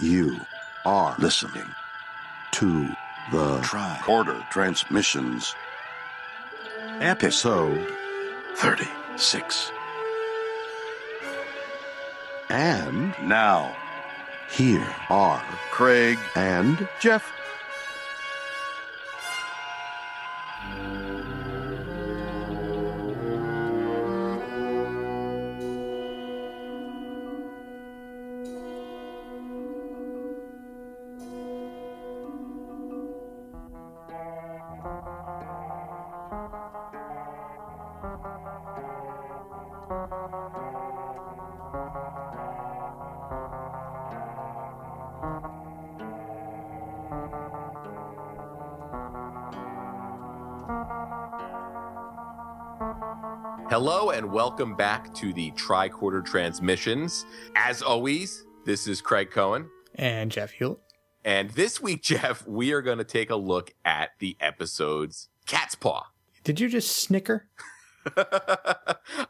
You are listening to the Tricorder Transmissions, episode 36. And now, here are Craig and Jeff. Welcome back to the Tricorder Transmissions. As always, this is Craig Cohen. And Jeff Hewlett. And this week, Jeff, we are going to take a look at the episode's Cat's Paw. Did you just snicker?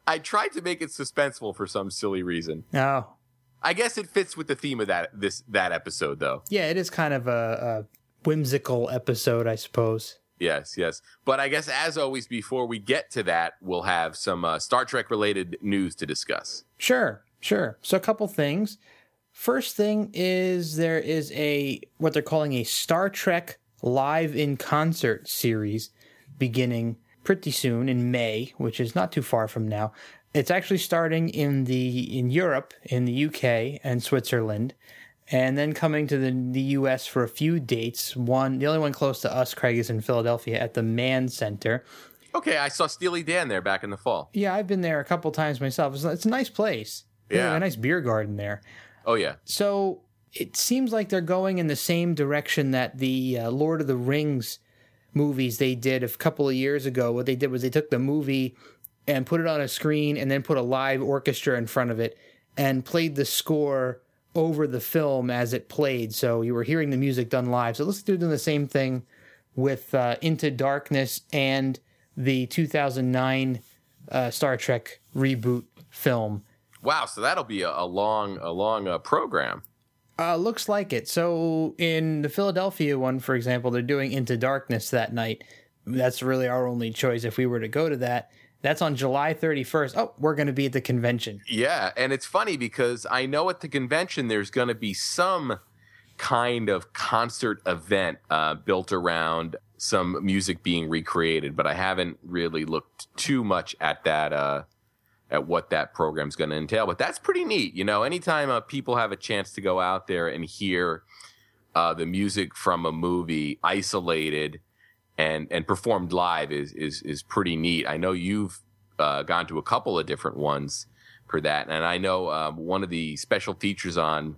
I tried to make it suspenseful for some silly reason. Oh. I guess it fits with the theme of that this that episode though. Yeah, it is kind of a, a whimsical episode, I suppose. Yes, yes. But I guess as always, before we get to that, we'll have some uh, Star Trek related news to discuss. Sure, sure. So a couple things. First thing is there is a what they're calling a Star Trek live in concert series beginning pretty soon in May, which is not too far from now. It's actually starting in the in Europe, in the UK and Switzerland, and then coming to the the US for a few dates. One, the only one close to us, Craig, is in Philadelphia at the Mann Center. Okay, I saw Steely Dan there back in the fall. Yeah, I've been there a couple times myself. It's, it's a nice place. Yeah. a nice beer garden there. Oh yeah. So it seems like they're going in the same direction that the uh, Lord of the Rings movies they did a couple of years ago. What they did was they took the movie and put it on a screen and then put a live orchestra in front of it and played the score over the film as it played. So you were hearing the music done live. So let's do doing the same thing with uh, Into Darkness and the 2009 uh, Star Trek reboot film. Wow. So that'll be a, a long, a long uh, program. Uh, looks like it. So in the Philadelphia one, for example, they're doing Into Darkness that night. That's really our only choice if we were to go to that. That's on July 31st. Oh, we're going to be at the convention. Yeah, and it's funny because I know at the convention there's going to be some kind of concert event uh, built around some music being recreated, but I haven't really looked too much at that. Uh, at what that program's going to entail, but that's pretty neat. You know, anytime uh, people have a chance to go out there and hear uh, the music from a movie isolated and and performed live is is is pretty neat. I know you've uh, gone to a couple of different ones for that, and I know um, one of the special features on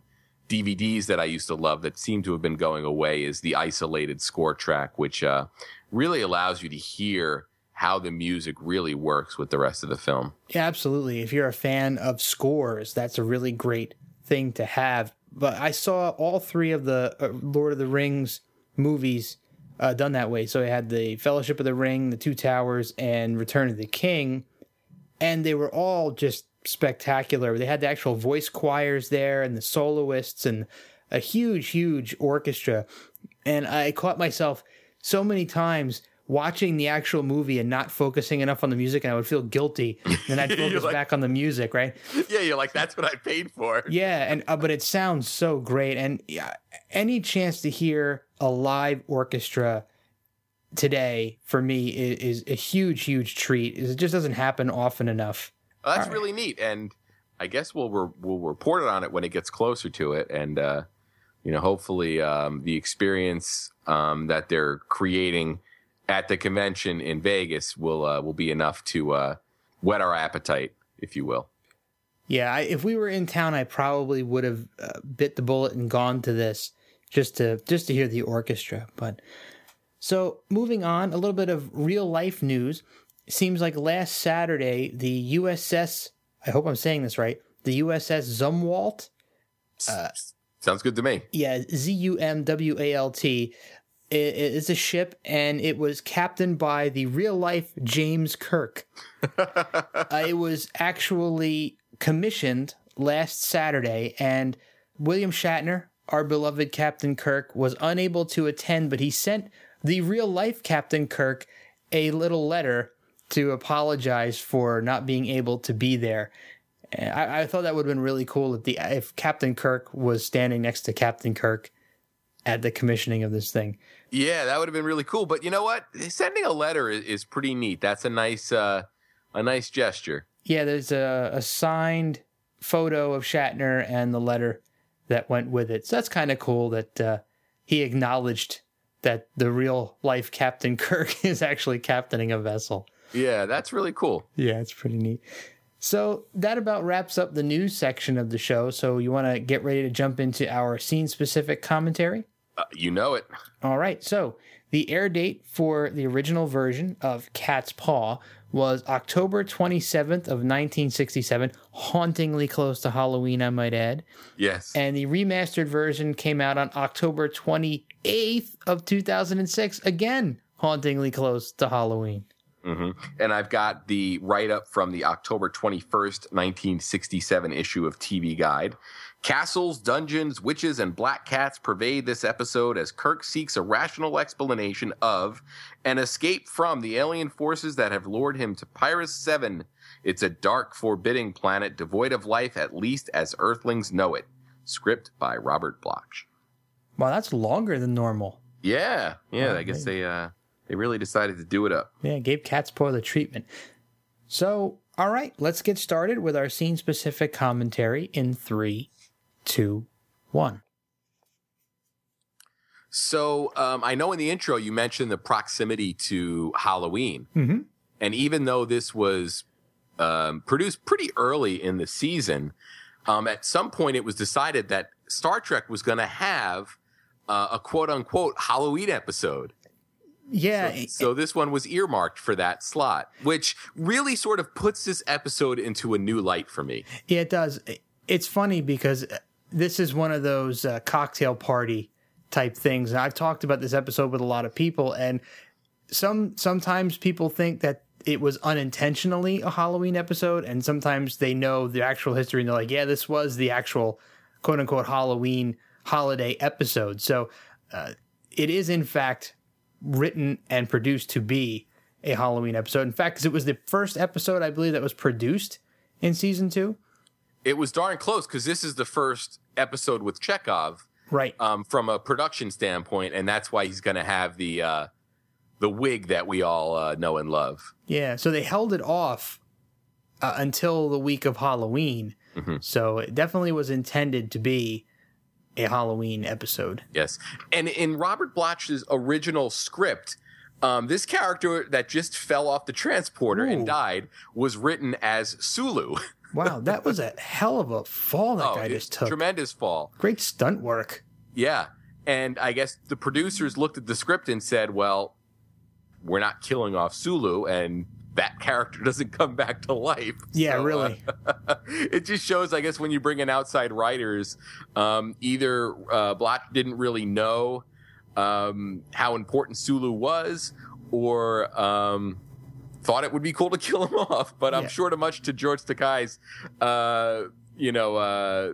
DVDs that I used to love that seem to have been going away is the isolated score track, which uh, really allows you to hear how the music really works with the rest of the film. Yeah, absolutely. If you're a fan of scores, that's a really great thing to have. But I saw all three of the uh, Lord of the Rings movies uh, done that way. So I had the Fellowship of the Ring, the Two Towers, and Return of the King, and they were all just spectacular. They had the actual voice choirs there and the soloists and a huge, huge orchestra. And I caught myself so many times watching the actual movie and not focusing enough on the music, and I would feel guilty. And I'd focus like- back on the music, right? yeah, you're like, that's what I paid for. Yeah, and uh, but it sounds so great. And yeah, any chance to hear a live orchestra today for me is, is a huge, huge treat. It just doesn't happen often enough. Well, that's really neat, and I guess we'll re- we'll report it on it when it gets closer to it, and uh, you know, hopefully, um, the experience um, that they're creating at the convention in Vegas will uh, will be enough to uh, whet our appetite, if you will. Yeah, I, if we were in town, I probably would have uh, bit the bullet and gone to this just to just to hear the orchestra. But so moving on, a little bit of real life news. Seems like last Saturday, the USS, I hope I'm saying this right, the USS Zumwalt, Sounds good to me. yeah, Z U M W A L T. is a ship and it was captained by the real life James Kirk. uh, it was actually commissioned last Saturday, and William Shatner, our beloved Captain Kirk was unable to attend, but he sent the real life Captain Kirk a little letter to apologize for not being able to be there. I, I thought that would have been really cool if the if Captain Kirk was standing next to Captain Kirk at the commissioning of this thing. Yeah, that would have been really cool. But you know what? Sending a letter is, is pretty neat. That's a nice uh, a nice gesture. Yeah, there's a, a signed photo of Shatner and the letter that went with it. So that's kind of cool that uh, he acknowledged that the real life Captain Kirk is actually captaining a vessel. Yeah, that's really cool. Yeah, it's pretty neat. So that about wraps up the news section of the show. So you want to get ready to jump into our scene specific commentary? Uh, you know it. All right. So the air date for the original version of Cat's Paw was October 27th of 1967, hauntingly close to Halloween, I might add. Yes. And the remastered version came out on October 28th of 2006, again hauntingly close to Halloween. hmm And I've got the write up from the October 21st, 1967 issue of TV Guide. Castles, dungeons, witches, and black cats pervade this episode as Kirk seeks a rational explanation of an escape from the alien forces that have lured him to Pyris 7. It's a dark, forbidding planet devoid of life, at least as Earthlings know it. Script by Robert Bloch. Wow, that's longer than normal. Yeah, yeah. Oh, I guess maybe. they uh they really decided to do it up. Yeah, gave Cat's Paw the treatment. So, all right, let's get started with our scene specific commentary in three, two, one. So um, I know in the intro you mentioned the proximity to Halloween, Mhm. and even though this was um, produced pretty early in the season, um, at some point it was decided that Star Trek was going to have uh, a quote unquote Halloween episode. Yeah, So this one was earmarked for that slot, which really sort of puts this episode into a new light for me. Yeah, it does. It's funny because this is one of those uh, cocktail party type things. And I've talked about this episode with a lot of people, and some sometimes people think that it was unintentionally a Halloween episode, and sometimes they know the actual history and they're like, "Yeah, this was the actual quote unquote Halloween holiday episode." So uh, it is in fact written and produced to be a Halloween episode. In fact, 'cause it was the first episode I believe that was produced in season two. It was darn close because this is the first episode with Chekov. Right. um, from a production standpoint, and that's why he's going to have the uh, the wig that we all uh, know and love. Yeah, so they held it off uh, until the week of Halloween. So it definitely was intended to be a Halloween episode. Yes, and in Robert Bloch's original script, um, this character that just fell off the transporter Ooh. and died was written as Sulu. Wow, that was a hell of a fall that guy just took. tremendous fall. Great stunt work. Yeah, and I guess the producers looked at the script and said, "Well, we're not killing off Sulu, and that character doesn't come back to life." Yeah, So, uh, really. it just shows, I guess, when you bring in outside writers, um, either uh, Bloch didn't really know um, how important Sulu was, or um, thought it would be cool to kill him off. But I'm Yeah. sure, to much to George Takei's, uh, you know, uh,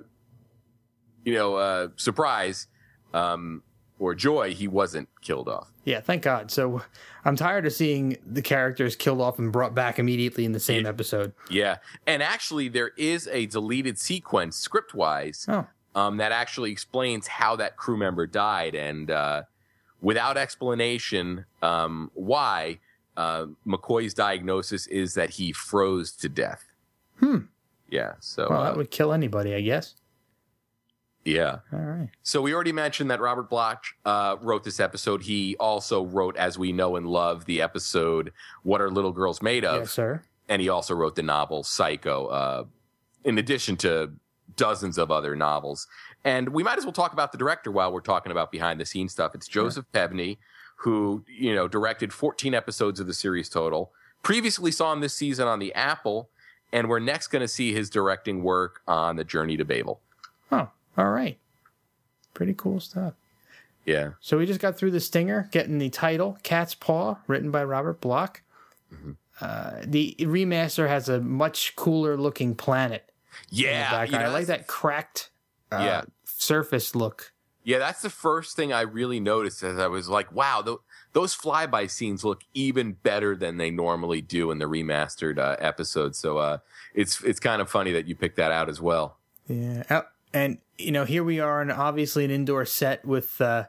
you know, uh, surprise um, or joy, he wasn't killed off. Yeah, thank God. So I'm tired of seeing the characters killed off and brought back immediately in the same Yeah. episode. Yeah, and actually, there is a deleted sequence script wise Oh, um, that actually explains how that crew member died, and uh, without explanation um, why, uh, McCoy's diagnosis is that he froze to death. Hmm. Yeah. So. well, uh, that would kill anybody, I guess. yeah. All right. So we already mentioned that Robert Bloch uh, wrote this episode. He also wrote, as we know and love, the episode "What Are Little Girls Made Of," Yes, sir. and he also wrote the novel Psycho, uh, in addition to dozens of other novels. And we might as well talk about the director while we're talking about behind the scenes stuff. It's Joseph Pevney, who you know directed 14 episodes of the series total. Previously saw him this season on the Apple, and we're next going to see his directing work on The Journey to Babel. Oh, all right. Pretty cool stuff. Yeah, So we just got through the stinger, getting the title "Cat's Paw," written by Robert Bloch. Mm-hmm. Uh, the remaster has a much cooler looking planet yeah, you know, I like that cracked uh, Yeah. surface look Yeah, that's the first thing I really noticed as I was like, wow, th- those flyby scenes look even better than they normally do in the remastered uh, episodes. So uh, it's it's kind of funny that you picked that out as well. Yeah, Uh, and you know, here we are, and obviously an indoor set with uh,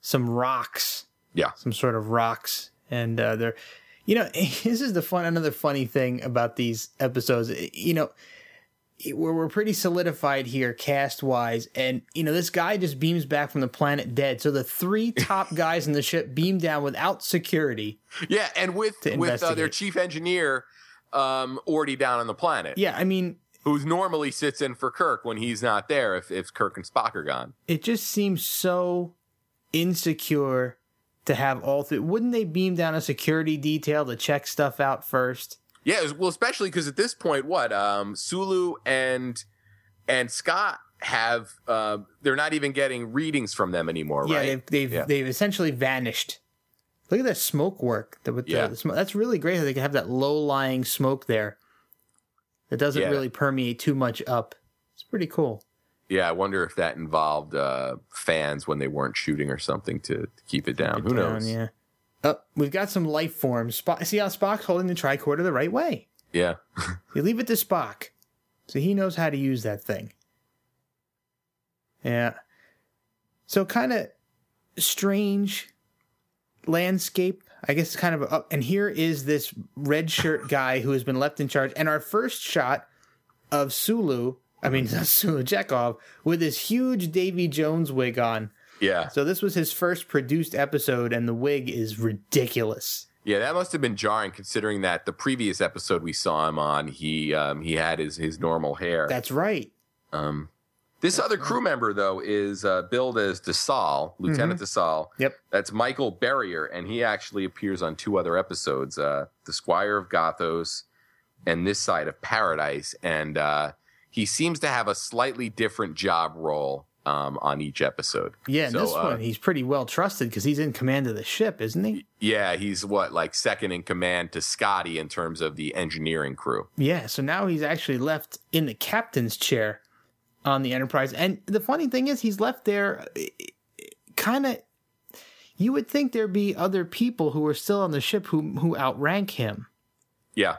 some rocks, Yeah. some sort of rocks, and uh, they're, you know, this is the fun. Another funny thing about these episodes, you know, we're we're pretty solidified here cast wise, and you know, this guy just beams back from the planet dead. So the three top guys in the ship beam down without security. Yeah, and with with uh, their chief engineer um, already down on the planet, Yeah, I mean, who normally sits in for Kirk when he's not there if, if Kirk and Spock are gone. it just seems so insecure to have all three. Wouldn't they beam down a security detail to check stuff out first? Yeah, was- well, especially because at this point, what um, Sulu and and Scott have uh, they're not even getting readings from them anymore, Yeah, right? they've they've, Yeah. they've essentially vanished. Look at that smoke work. The, with the- Yeah. the smoke. That's really great. How they can have that low lying smoke there. That doesn't Yeah. really permeate too much up. It's pretty cool. Yeah, I wonder if that involved uh, fans when they weren't shooting or something to, to keep it down. Who Down, knows? Yeah. Oh, we've got some life forms. Spock, see how Spock's holding the tricorder the right way. Yeah. You leave it to Spock. So he knows how to use that thing. Yeah. So kind of strange landscape. I guess kind of up. Oh, and here is this red shirt guy who has been left in charge. And our first shot of Sulu, I mean, Sulu Chekov, with his huge Davy Jones wig on. Yeah. So this was his first produced episode, and the wig is ridiculous. Yeah, that must have been jarring considering that the previous episode we saw him on, he um, he had his, his normal hair. That's right. Um, this other crew member, though, is uh, billed as DeSalle, Lieutenant DeSalle. Yep. That's Michael Barrier, and he actually appears on two other episodes uh, The Squire of Gothos and This Side of Paradise. And uh, he seems to have a slightly different job role um, on each episode. Yeah, So, this uh, one he's pretty well trusted because he's in command of the ship, isn't he? Yeah, he's what, like second in command to Scotty in terms of the engineering crew. Yeah, so now he's actually left in the captain's chair on the Enterprise. And the funny thing is, he's left there kind of. You would think there'd be other people who are still on the ship who who outrank him, Yeah.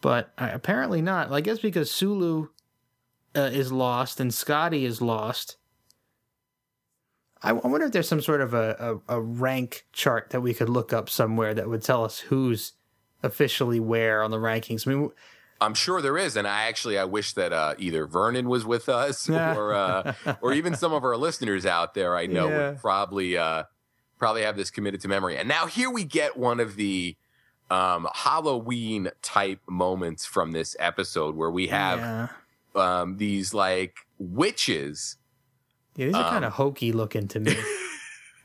but uh, apparently not. I guess because Sulu uh, is lost and Scotty is lost. I, I wonder if there's some sort of a, a, a rank chart that we could look up somewhere that would tell us who's officially where on the rankings. I mean, I'm sure there is, and I actually I wish that uh, either Vernon was with us or uh, or even some of our listeners out there I know Yeah. would probably uh, probably have this committed to memory. And now here we get one of the um, Halloween type moments from this episode where we have yeah. Um, these like witches. Yeah, these are Um, kind of hokey looking to me.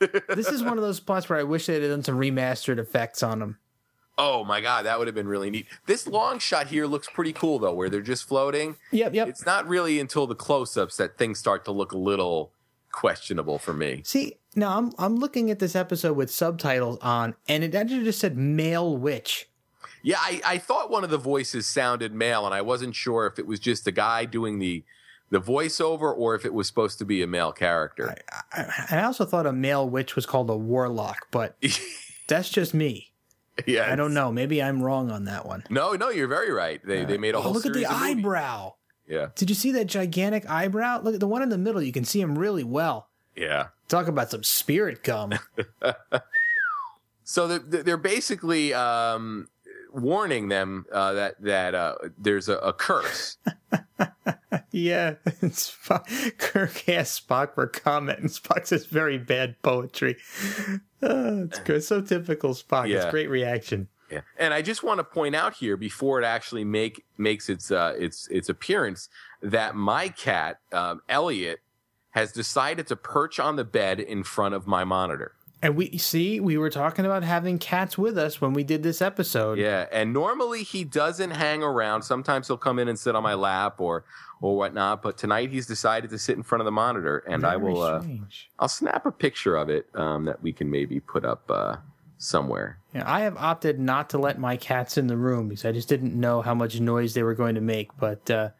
this is one of those spots where I wish they had done some remastered effects on them. Oh my god, that would have been really neat. This long shot here looks pretty cool though, where they're just floating. Yep, yep. It's not really until the close-ups that things start to look a little questionable for me. See, now I'm I'm looking at this episode with subtitles on, and it actually just said male witch. Yeah, I, I thought one of the voices sounded male, and I wasn't sure if it was just the guy doing the the voiceover or if it was supposed to be a male character. I, I also thought a male witch was called a warlock, but that's just me. yeah, I don't know. Maybe I'm wrong on that one. No, no, you're very right. They they made a Oh, whole look at the eyebrow. Yeah, Did you see that gigantic eyebrow? Look at the one in the middle. You can see him really well. yeah. Talk about some spirit gum. So they're, they're basically um, warning them uh, that that uh, there's a, a curse. Yeah, Spock, Kirk asked Spock for comment, and Spock says very bad poetry. Oh, it's good. So typical Spock. It's great reaction. Yeah. And I just want to point out here before it actually make makes its uh, its its appearance that my cat um, Elliot has decided to perch on the bed in front of my monitor. And we see we were talking about having cats with us when we did this episode. Yeah, and normally he doesn't hang around. Sometimes he'll come in and sit on my lap or or whatnot. But tonight he's decided to sit in front of the monitor, and I will. Uh. I'll snap a picture of it um, that we can maybe put up uh, somewhere. Yeah, I have opted not to let my cats in the room because I just didn't know how much noise they were going to make. But uh,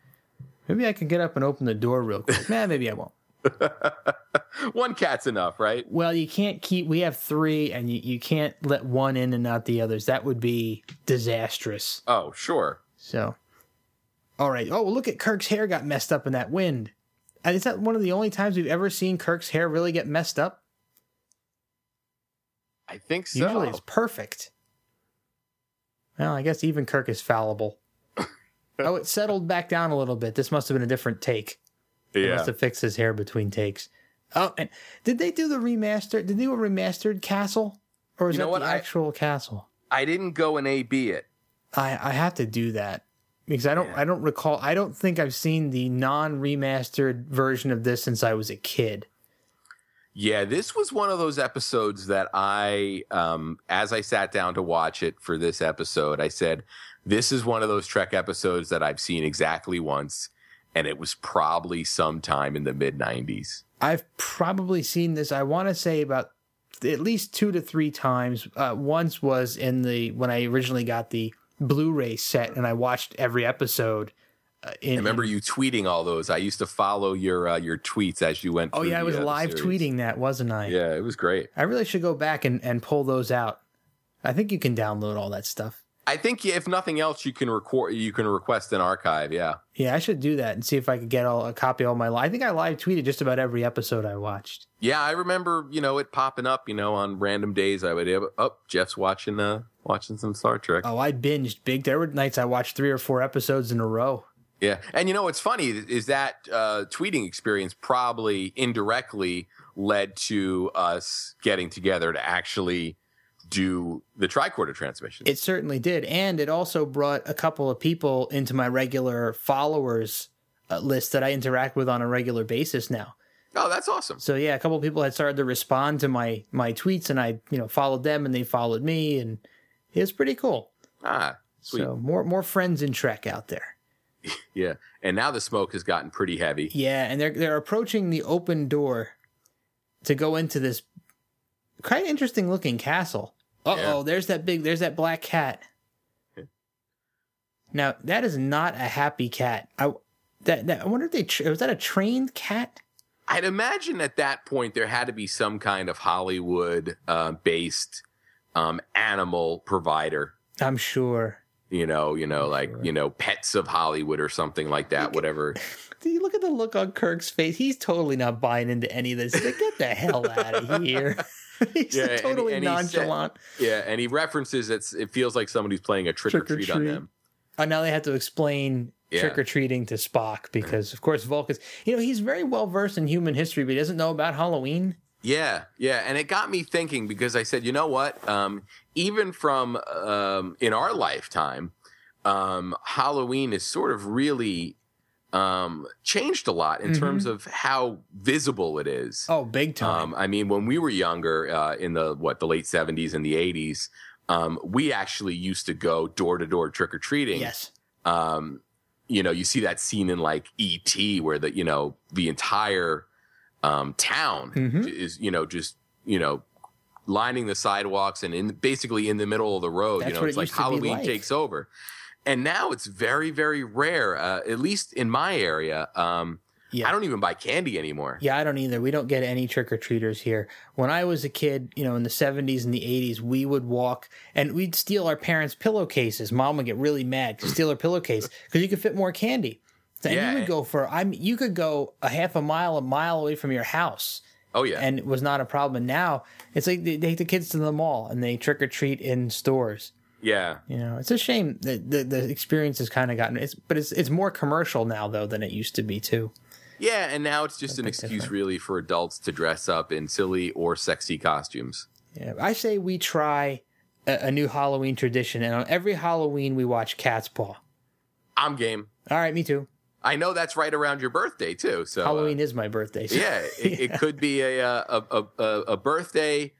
maybe I can get up and open the door real quick. nah, maybe I won't. One cat's enough, right? Well, you can't keep. We have three, and you, you can't let one in and not the others. That would be disastrous. Oh, sure. So, all right. Oh, look at Kirk's hair got messed up in that wind. And is that one of the only times we've ever seen Kirk's hair really get messed up? I think so. Usually it's perfect. Well, I guess even Kirk is fallible. oh, it settled back down a little bit. This must have been a different take. Yeah. must have fixed his hair between takes. Oh, and did they do the remaster? Did they do a remastered castle, or is You know that what? the I- actual castle? I didn't go and A B it. I I have to do that because I don't Yeah. I don't recall. I don't think I've seen the non remastered version of this since I was a kid. Yeah, this was one of those episodes that I, um, as I sat down to watch it for this episode, I said, this is one of those Trek episodes that I've seen exactly once. And it was probably sometime in the mid 90s. I've probably seen this. I want to say about at least two to three times. Uh, once was in the when I originally got the Blu-ray set, and I watched every episode. Uh, in, I remember you tweeting all those. I used to follow your uh, your tweets as you went. Oh yeah, I was live series. tweeting that, wasn't I? Yeah, it was great. I really should go back and, and pull those out. I think you can download all that stuff. I think if nothing else, you can record. You can request an archive. Yeah. Yeah, I should do that and see if I could get all, a copy of all my. Li- I think I live tweeted just about every episode I watched. Yeah, I remember, you know, it popping up, you know, on random days. I would, oh, Jeff's watching, uh, watching some Star Trek. Oh, I binged big. There were nights I watched three or four episodes in a row. Yeah, and you know what's funny is that uh, tweeting experience probably indirectly led to us getting together to actually do the tricorder transmission. It certainly did, and it also brought a couple of people into my regular followers uh, list that I interact with on a regular basis now. oh, that's awesome. So yeah, a couple of people had started to respond to my my tweets, and I you know followed them, and they followed me, and it was pretty cool. Ah, sweet. So more more friends in Trek out there. Yeah, and now the smoke has gotten pretty heavy. Yeah, and they're they're approaching the open door to go into this quite interesting looking castle. Uh oh, Yeah. there's that big there's that black cat. Now that is not a happy cat. I that, that I wonder if they tra- was that a trained cat? I'd imagine at that point there had to be some kind of Hollywood uh, based um, animal provider. I'm sure. You know, you know, like you know, pets of Hollywood or something like that. Whatever. Do you look at the look on Kirk's face? He's totally not buying into any of this. Like, Get the hell out of here. He's Yeah, and- totally and he said- nonchalant. Yeah, and he references it's it feels like somebody's playing a trick, or treat on Trick-or-treat. them. Oh, now they have to explain Yeah. trick or treating to Spock because, of course, Vulcans. You know, he's very well versed in human history, but he doesn't know about Halloween. Yeah, yeah, and it got me thinking because I said, you know what? Um, even from um, in our lifetime, um, Halloween is sort of really um, changed a lot in terms of how visible it is. Oh, big time. Um, I mean, when we were younger, uh, in the what the late seventies and the eighties, um, we actually used to go door to door trick or treating. yes. Um, you know, you see that scene in like E.T. where the you know the entire um, town Mhm. is you know just you know lining the sidewalks and in basically in the middle of the road. That's you know, it's it like used to be Halloween like. takes over. And now it's very, very rare, uh, at least in my area. Um, Yeah. I don't even buy candy anymore. Yeah, I don't either. We don't get any trick or treaters here. When I was a kid, you know, in the 70s and the 80s, we would walk and we'd steal our parents' pillowcases. Mom would get really mad to steal her pillowcase because you could fit more candy. And Yeah. you would go for, I mean, you could go a half a mile, a mile away from your house Oh yeah, and it was not a problem. And now it's like they, they take the kids to the mall and they trick or treat in stores. Yeah. You know, it's a shame that the, the experience has kind of gotten it's, but it's it's more commercial now though than it used to be too. Yeah, and now it's just an excuse difference. really for adults to dress up in silly or sexy costumes. Yeah, I say we try a, a new Halloween tradition, and on every Halloween we watch Cat's Paw. I'm game. All right, me too. I know that's right around your birthday too. So uh, Halloween is my birthday. so- yeah, it, it could be uh, a, a, a, a birthday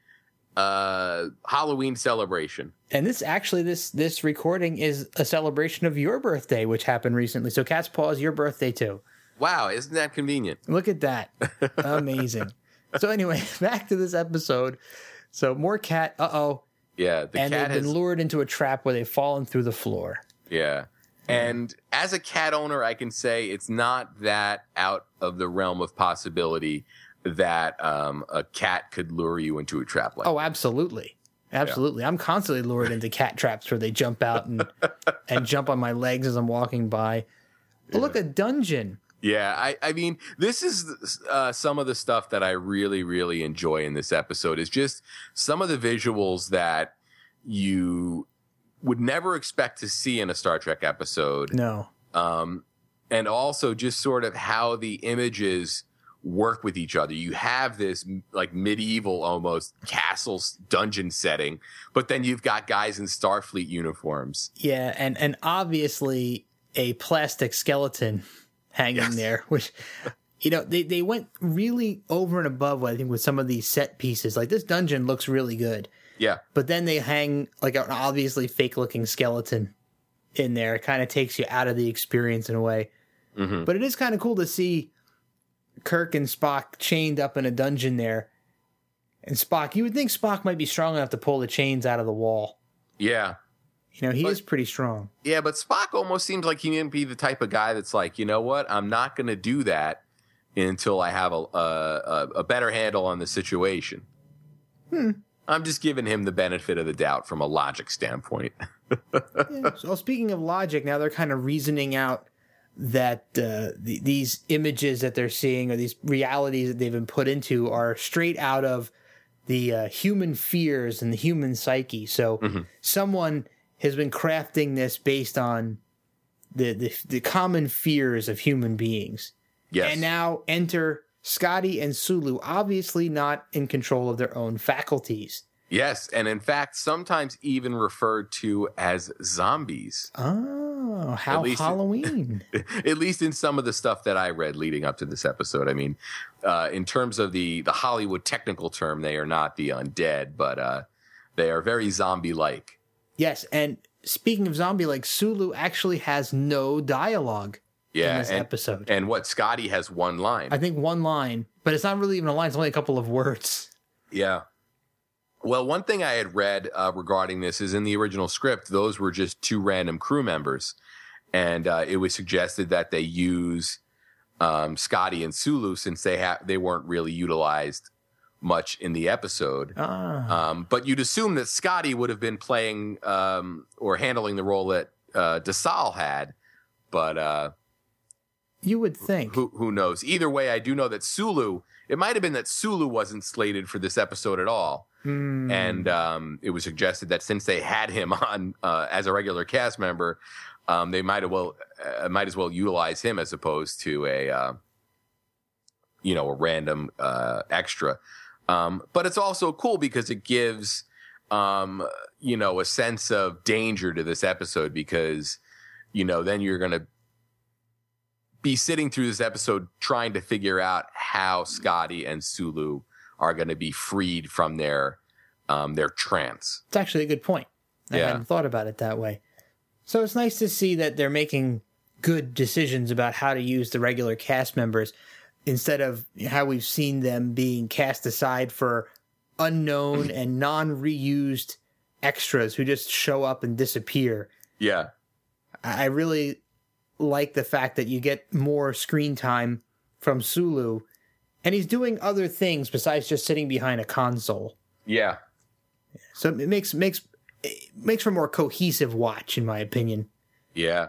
uh, Halloween celebration. and this actually this this recording is a celebration of your birthday, which happened recently. So Cat's Paw is your birthday too. Wow, isn't that convenient? Look at that. Amazing. so anyway, back to this episode. So more cat. Uh oh. Yeah, the And cat they've been has. lured into a trap where they've fallen through the floor. yeah, And as a cat owner, I can say it's not that out of the realm of possibility that um, a cat could lure you into a trap like Oh, absolutely. Absolutely. I'm constantly lured into cat traps where they jump out and and jump on my legs as I'm walking by. Oh, look, a dungeon. Yeah, I, I mean, this is uh, some of the stuff that I really, really enjoy in this episode is just some of the visuals that you would never expect to see in a Star Trek episode. No. Um, and also just sort of how the images work with each other. You have this like medieval almost castle dungeon setting, but then you've got guys in Starfleet uniforms. Yeah, and and obviously a plastic skeleton hanging Yes. there, which you know they they went really over and above. I think with some of these set pieces, like this dungeon looks really good, Yeah. but then they hang like an obviously fake looking skeleton in there. It kind of takes you out of the experience in a way. Mhm. But it is kind of cool to see Kirk and Spock chained up in a dungeon there. And Spock, you would think Spock might be strong enough to pull the chains out of the wall. Yeah. You know, he But- is pretty strong. Yeah, but Spock almost seems like he may be the type of guy that's like, you know what? I'm not going to do that until I have a, a a better handle on the situation. Hmm. I'm just giving him the benefit of the doubt from a logic standpoint. Yeah. So speaking of logic, now they're kind of reasoning out that uh, the, these images that they're seeing or these realities that they've been put into are straight out of the uh, human fears and the human psyche. So someone has been crafting this based on the, the the common fears of human beings. yes. And now enter Scotty and Sulu, obviously not in control of their own faculties. Yes, and in fact, sometimes even referred to as zombies. Oh, how it- Halloween! At least in some of the stuff that I read leading up to this episode. I mean, uh, in terms of the the Hollywood technical term, they are not the undead, but uh, they are very zombie like. Yes, and speaking of zombie, like Sulu actually has no dialogue Yeah, in this and, episode. and what Scotty has one line. I think one line, but it's not really even a line; it's only a couple of words. yeah. Well, one thing I had read uh, regarding this is in the original script, those were just two random crew members, and uh, it was suggested that they use um, Scotty and Sulu since they ha- they weren't really utilized much in the episode. Ah, Um, but you'd assume that Scotty would have been playing um, or handling the role that uh, DeSalle had, but uh, you would think. who who knows? Either way, I do know that Sulu. It might have been that Sulu wasn't slated for this episode at all, Hmm. and um, it was suggested that since they had him on uh, as a regular cast member, um, they might as well uh, might as well utilize him as opposed to a uh, you know a random uh, extra. Um, but it's also cool because it gives um, you know a sense of danger to this episode because you know then you're gonna be sitting through this episode trying to figure out how Scotty and Sulu are going to be freed from their um, their trance. it's actually a good point. I Yeah. hadn't thought about it that way. So it's nice to see that they're making good decisions about how to use the regular cast members instead of how we've seen them being cast aside for unknown and non-reused extras who just show up and disappear. Yeah, I really like the fact that you get more screen time from Sulu, and he's doing other things besides just sitting behind a console. yeah, So it makes makes it makes for a more cohesive watch, in my opinion. yeah.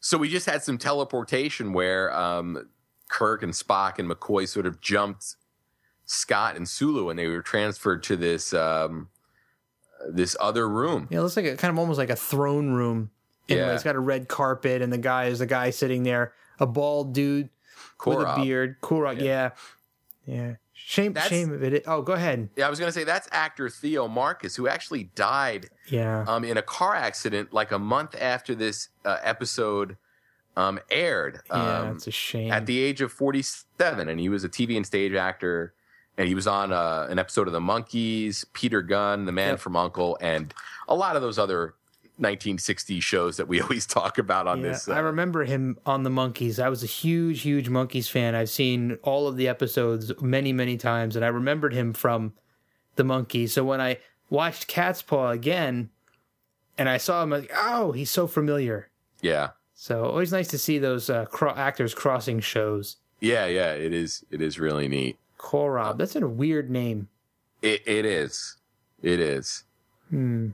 So we just had some teleportation where um, Kirk and Spock and McCoy sort of jumped Scott and Sulu, and they were transferred to this um, this other room. Yeah, it looks like a kind of almost like a throne room. Anyway, Yeah. it's got a red carpet, and the guy is the guy sitting there, a bald dude with a beard. Korra, yeah, yeah. Shame, That's- shame of it. Oh, go ahead. Yeah, I was going to say that's actor Theo Marcuse, who actually died Yeah, um, in a car accident like a month after this uh, episode um, aired. yeah, Um, it's a shame. at the age of 47 and he was a tv and stage actor and he was on uh, an episode of the Monkees peter gunn the man Yep. from uncle and a lot of those other 1960s shows that we always talk about on Yeah, this I uh, remember him on the Monkees. I was a huge, huge Monkees fan. I've seen all of the episodes many, many times, and I remembered him from the Monkees. So when I watched Cat's Paw again, and I saw him, I like, oh, he's so familiar. Yeah. So always nice to see those uh, cro- actors crossing shows. Yeah, yeah, it is it is really neat. Korob, that's a weird name. It it is. It is. Hmm.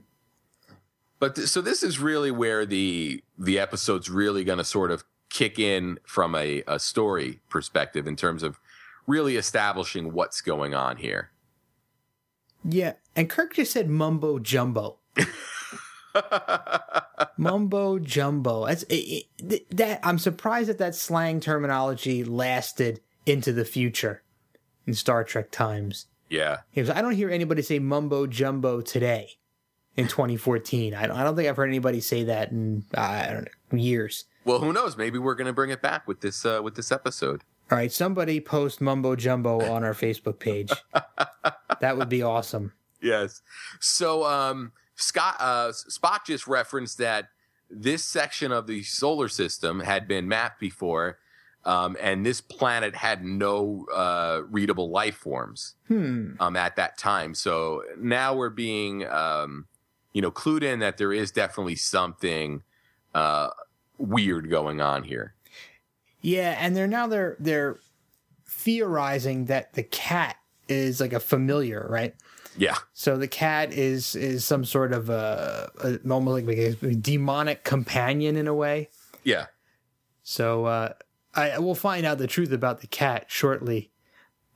But th- so this is really where the the episode's really going to sort of kick in from a, a story perspective in terms of really establishing what's going on here. Yeah, and Kirk just said mumbo jumbo. mumbo jumbo. That's it, it, that. I'm surprised that that slang terminology lasted into the future in Star Trek times. yeah. I don't hear anybody say mumbo jumbo today in 2014. I don't, I don't think I've heard anybody say that in uh, I don't know years. Well, who knows? Maybe we're going to bring it back with this uh, with this episode. All right, somebody post mumbo jumbo on our Facebook page. that would be awesome. Yes. So um, Scott uh, Spock just referenced that this section of the solar system had been mapped before, um, and this planet had no uh, readable life forms Hmm. um, at that time. So now we're being, um, you know, clued in that there is definitely something uh, weird going on here. Yeah, and they're now they're they're theorizing that the cat is like a familiar, right? Yeah. So the cat is is some sort of a, a almost like a demonic companion in a way. Yeah. So uh, I will find out the truth about the cat shortly.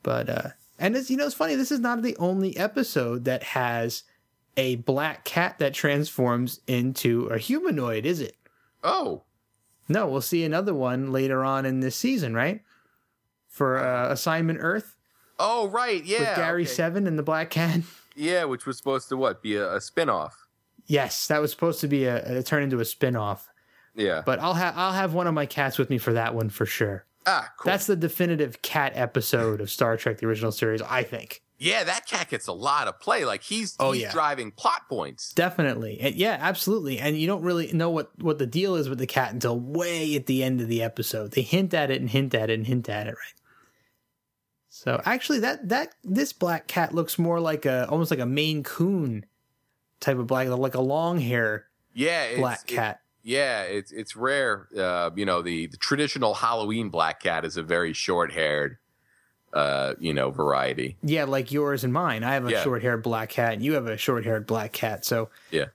But uh, and it's you know it's funny. This is not the only episode that has a black cat that transforms into a humanoid, is it? Oh. No, we'll see another one later on in this season, right? For uh, Assignment Earth Oh, right. Yeah. with Gary okay. Seven and the Black Cat. Yeah, which was supposed to what be a, a spinoff. Yes, that was supposed to be a, a turn into a spin-off. Yeah. But I'll have I'll have one of my cats with me for that one for sure. Ah, cool. That's the definitive cat episode of Star Trek: The Original Series, I think. Yeah, that cat gets a lot of play. Like he's Oh, he's yeah. driving plot points. Definitely, and yeah, absolutely. And you don't really know what what the deal is with the cat until way at the end of the episode. They hint at it and hint at it and hint at it, right? So actually, that that this black cat looks more like a almost like a Maine Coon type of black, like a long hair Yeah, it's, black it- cat. Yeah, it's it's rare. Uh, you know, the, the traditional Halloween black cat is a very short haired, uh, you know, variety. Yeah, like yours and mine. I have a Yeah. short haired black cat, and you have a short haired black cat. So Yeah.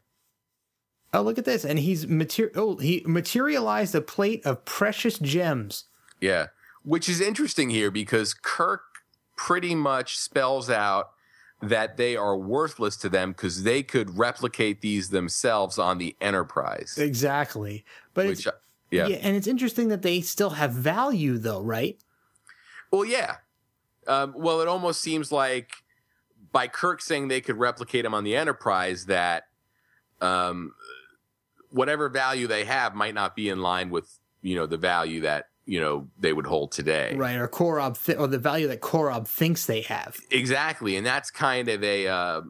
Oh, look at this. And he's mater- oh, he materialized a plate of precious gems. Yeah, which is interesting here because Kirk pretty much spells out that they are worthless to them because they could replicate these themselves on the Enterprise. Exactly. But Which, it's uh, yeah. yeah, and it's interesting that they still have value though, right? Well, yeah. Um, well, it almost seems like by Kirk saying they could replicate them on the Enterprise, that um, whatever value they have might not be in line with you know the value that you know they would hold today. Right, or Korob th- or the value that Korob thinks they have. Exactly, and that's kind of a uh,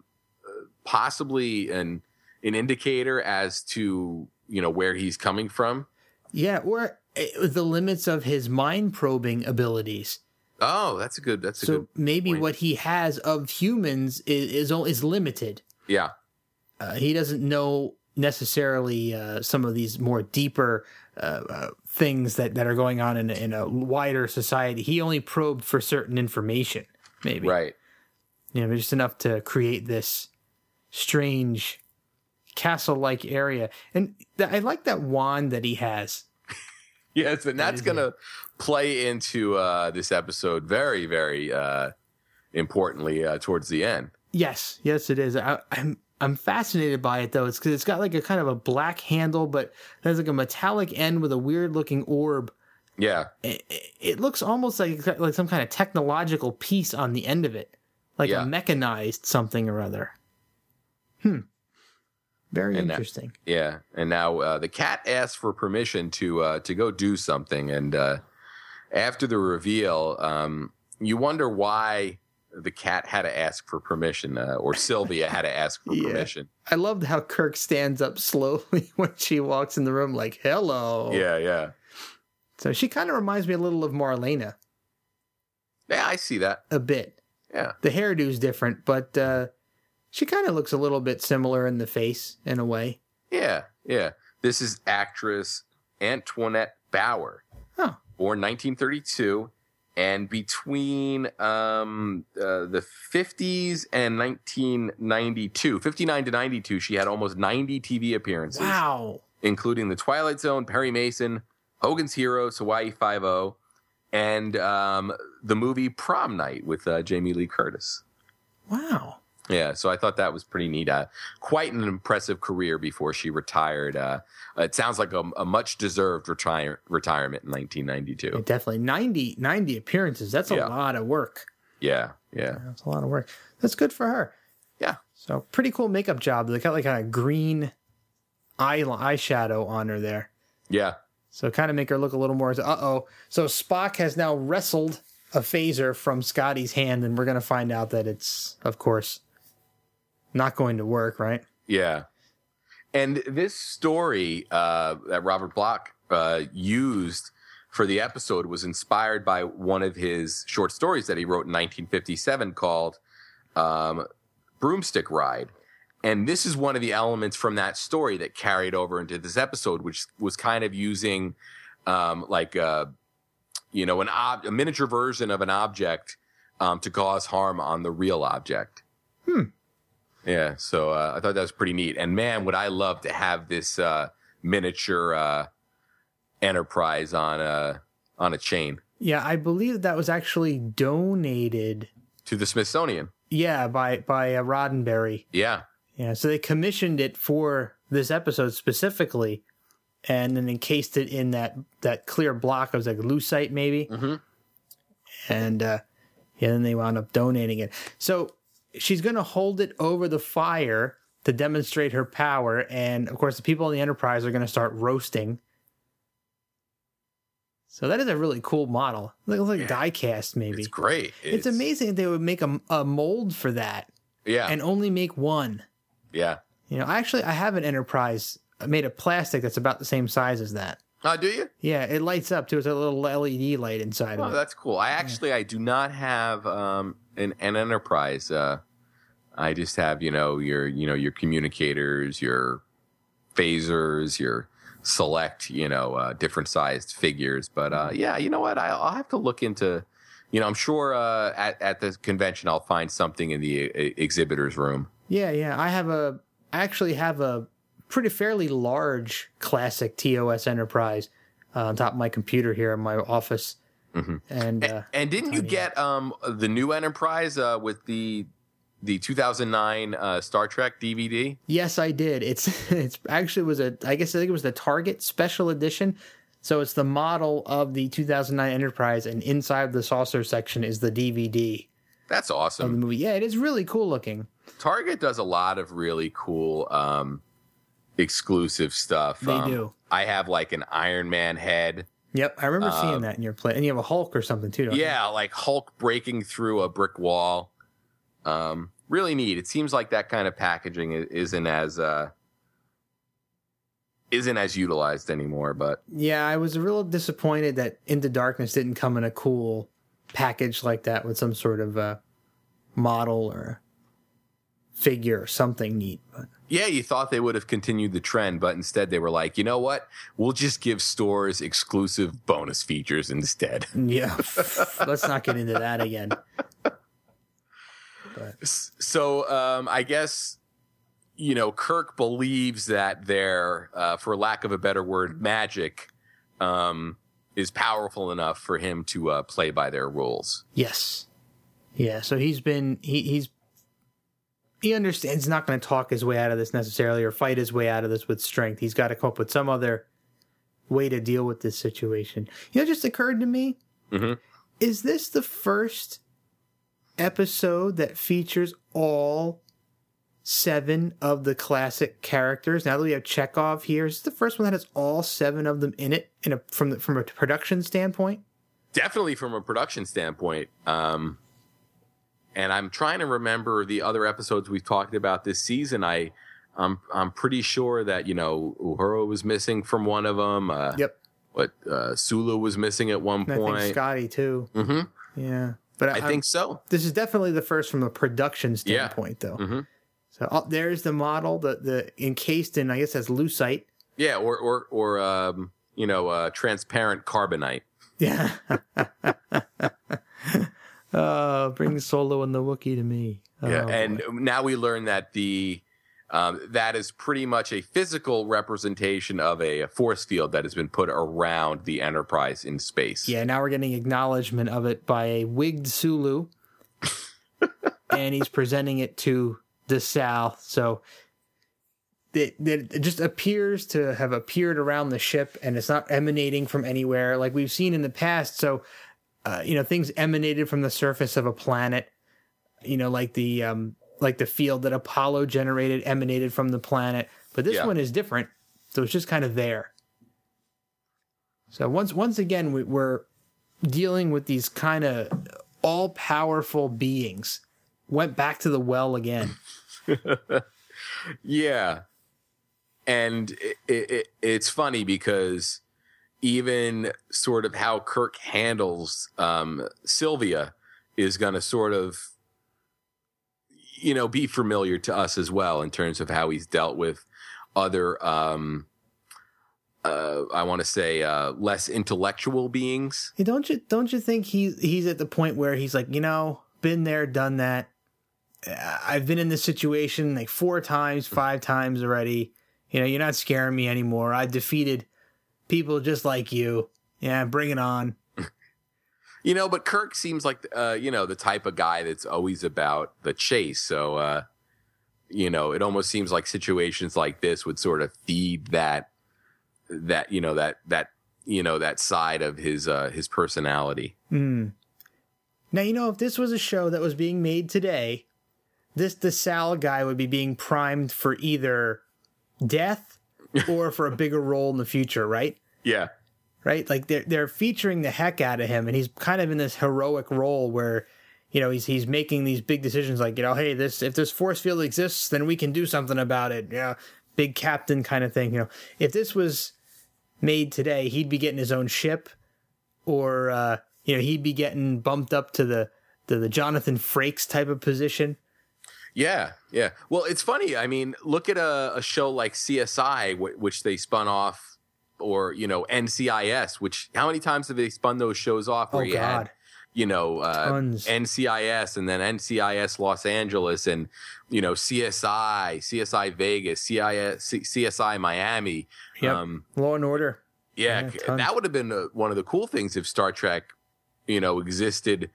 possibly an an indicator as to you know where he's coming from. Yeah, or uh, the limits of his mind probing abilities. Oh, that's a good. That's a So good. maybe point. what he has of humans is is, is limited. Yeah, Uh, he doesn't know necessarily uh, some of these more deeper uh, uh, things that, that are going on in, a- in a wider society. He only probed for certain information, maybe. right. You know, just enough to create this strange castle-like area. And th- I like that wand that he has. Yes, and that's is going to play into uh, this episode very, very uh, importantly uh, towards the end. Yes, yes, it is. I, I'm I'm fascinated by it though. It's because it's got like a kind of a black handle, but there's like a metallic end with a weird-looking orb. Yeah, it, it looks almost like like some kind of technological piece on the end of it, like Yeah. a mechanized something or other. Hmm. Very And that- interesting. yeah. And now uh, the cat asks for permission to uh, to go do something, and uh, after the reveal, um, you wonder why the cat had to ask for permission, uh, or Sylvia had to ask for Yeah. permission. I loved how Kirk stands up slowly when she walks in the room, like "Hello." Yeah, yeah, So she kind of reminds me a little of Marlena, yeah. I see that. a bit. Yeah, The hairdo's different, but uh, she kind of looks a little bit similar in the face in a way. yeah, yeah. This is actress Antoinette Bower, Oh. born 1932. And between um, uh, the 50s and 1992, 59 to 92, she had almost 90 TV appearances, Wow. including The Twilight Zone, Perry Mason, Hogan's Heroes, Hawaii Five O, and um, the movie Prom Night with uh, Jamie Lee Curtis. Wow. Yeah, so I thought that was pretty neat. Uh, quite an impressive career before she retired. Uh, it sounds like a, a much deserved retire, retirement in 1992. Definitely 90, 90 appearances. That's a Yeah. lot of work. Yeah, yeah, That's a lot of work. That's good for her. yeah. So pretty cool makeup job. They got like a green eye eyeshadow on her there. Yeah, So kind of make her look a little more. Uh oh. So Spock has now wrestled a phaser from Scotty's hand, and we're gonna find out that it's, of course, not going to work. Right? yeah. And this story uh, that Robert Bloch uh, used for the episode was inspired by one of his short stories that he wrote in 1957 called um, Broomstick Ride. And this is one of the elements from that story that carried over into this episode, which was kind of using um, like a, you know, an ob- a miniature version of an object um, to cause harm on the real object. Hmm. Yeah, so uh, I thought that was pretty neat. And man, would I love to have this uh, miniature uh, enterprise on a on a chain Yeah, I believe that was actually donated. to the Smithsonian. Yeah, by by uh, Roddenberry. Yeah, Yeah, so they commissioned it for this episode specifically, and then encased it in that that clear block. It was like lucite, maybe. Mhm. And uh, yeah, then they wound up donating it. So she's going to hold it over the fire to demonstrate her power, and of course, the people in the Enterprise are going to start roasting. So that is a really cool model. It looks like die cast, maybe. it's great. It's amazing that they would make a, a mold for that Yeah, and only make one. yeah. You know, actually, I have an Enterprise made of plastic that's about the same size as that. Oh, do you? Yeah, it lights up too. It's a little LED light inside Oh, of it. that's cool. I actually I do not have um an, an enterprise. Uh, I just have you know your you know your communicators, your phasers, your select you know uh, different sized figures. But uh, yeah, you know what? I, I'll have to look into. You know, I'm sure uh, at at the convention I'll find something in the exhibitors room. Yeah, yeah. I have a. I actually have a pretty fairly large classic TOS Enterprise uh, on top of my computer here in my office. Mhm. And uh, And didn't you get um the new Enterprise uh, with the the 2009 uh, Star Trek DVD? yes, I did. It's it's actually was a. I guess I think it was the Target Special Edition. So it's the model of the 2009 Enterprise, and inside the saucer section is the DVD That's of the movie. Yeah, it is really cool looking. Target does a lot of really cool um, exclusive stuff. They Um, do. I have like an Iron Man head. Yep, I remember seeing that in your play, and you have a Hulk or something too. Don't you? Yeah, like Hulk breaking through a brick wall. Um, really neat. It seems like that kind of packaging isn't as uh, isn't as utilized anymore. But Yeah, I was a little disappointed that Into Darkness didn't come in a cool package like that with some sort of uh, model or figure or something neat. But yeah, you thought they would have continued the trend, but instead they were like, you know what? We'll just give stores exclusive bonus features instead. yeah, let's not get into that again. S- So um, I guess you know Kirk believes that their, uh, for lack of a better word, magic um, is powerful enough for him to uh, play by their rules. Yes, yeah. So he's been he he's he understands he's not going to talk his way out of this necessarily or fight his way out of this with strength. He's got to come up with some other way to deal with this situation. You know, just occurred to me Mhm. is this the first episode that features all seven of the classic characters? Now that we have Chekov here, is this the first one that has all seven of them in it in a, from the, from a production standpoint? Definitely from a production standpoint. Um, and I'm trying to remember the other episodes we've talked about this season. I, I'm, I'm pretty sure that you know Uhura was missing from one of them. Uh, Yep. What uh, Sulu was missing at one And I think point. Scotty too. Mm-hmm. Yeah, but I think so. this is definitely the first from a production standpoint, though. Mm-hmm. So oh, there's the model, the the encased in I guess that's lucite. Yeah, or or or um, you know, uh, transparent carbonite. Yeah. uh, bring Solo and the Wookiee to me. Yeah, Oh, and boy. now we learn that the um, that is pretty much a physical representation of a force field that has been put around the Enterprise in space. yeah, now we're getting acknowledgement of it by a wigged Sulu, and he's presenting it to DeSalle. So it, it just appears to have appeared around the ship, and it's not emanating from anywhere like we've seen in the past. So, uh, you know, things emanated from the surface of a planet. You know, like the um, like the field that Apollo generated emanated from the planet, but this Yeah. one is different. So it's just kind of there. So once once again, we, we're dealing with these kind of all powerful beings. Went back to the well again. Yeah. And it, it, it, it's funny because even sort of how Kirk handles um, Sylvia is going to sort of, you know, be familiar to us as well in terms of how he's dealt with other, um, uh, I want to say, uh, less intellectual beings. Hey, don't you don't you think he's he's at the point where he's like, you know, been there, done that. Uh, I've been in this situation like four times, five times already. You know, you're not scaring me anymore. I've defeated people just like you. Yeah, bring it on. You know, but Kirk seems like uh, you know the type of guy that's always about the chase. So, uh, you know, it almost seems like situations like this would sort of feed that that you know that that you know that side of his uh, his personality. Hmm. Now you know if this was a show that was being made today, this the Sal guy would be being primed for either death or for a bigger role in the future, right? Yeah, Right? Like they're they're featuring the heck out of him, and he's kind of in this heroic role where, you know, he's he's making these big decisions like, you know, hey, this if this force field exists, then we can do something about it. Yeah, big captain kind of thing. You know, if this was made today, he'd be getting his own ship, or uh, you know, he'd be getting bumped up to the the, the Jonathan Frakes type of position. yeah, yeah. Well, it's funny. I mean, look at a, a show like CSI, wh- which they spun off, or you know NCIS. Which how many times have they spun those shows off? Where Oh you had God, you know, uh, Tons. NCIS and then NCIS Los Angeles and, you know, CSI, CSI Vegas, CIS, C- CSI Miami. Yep. Um, Law and Order. yeah, Yeah, that would have been uh, one of the cool things if Star Trek, you know, existed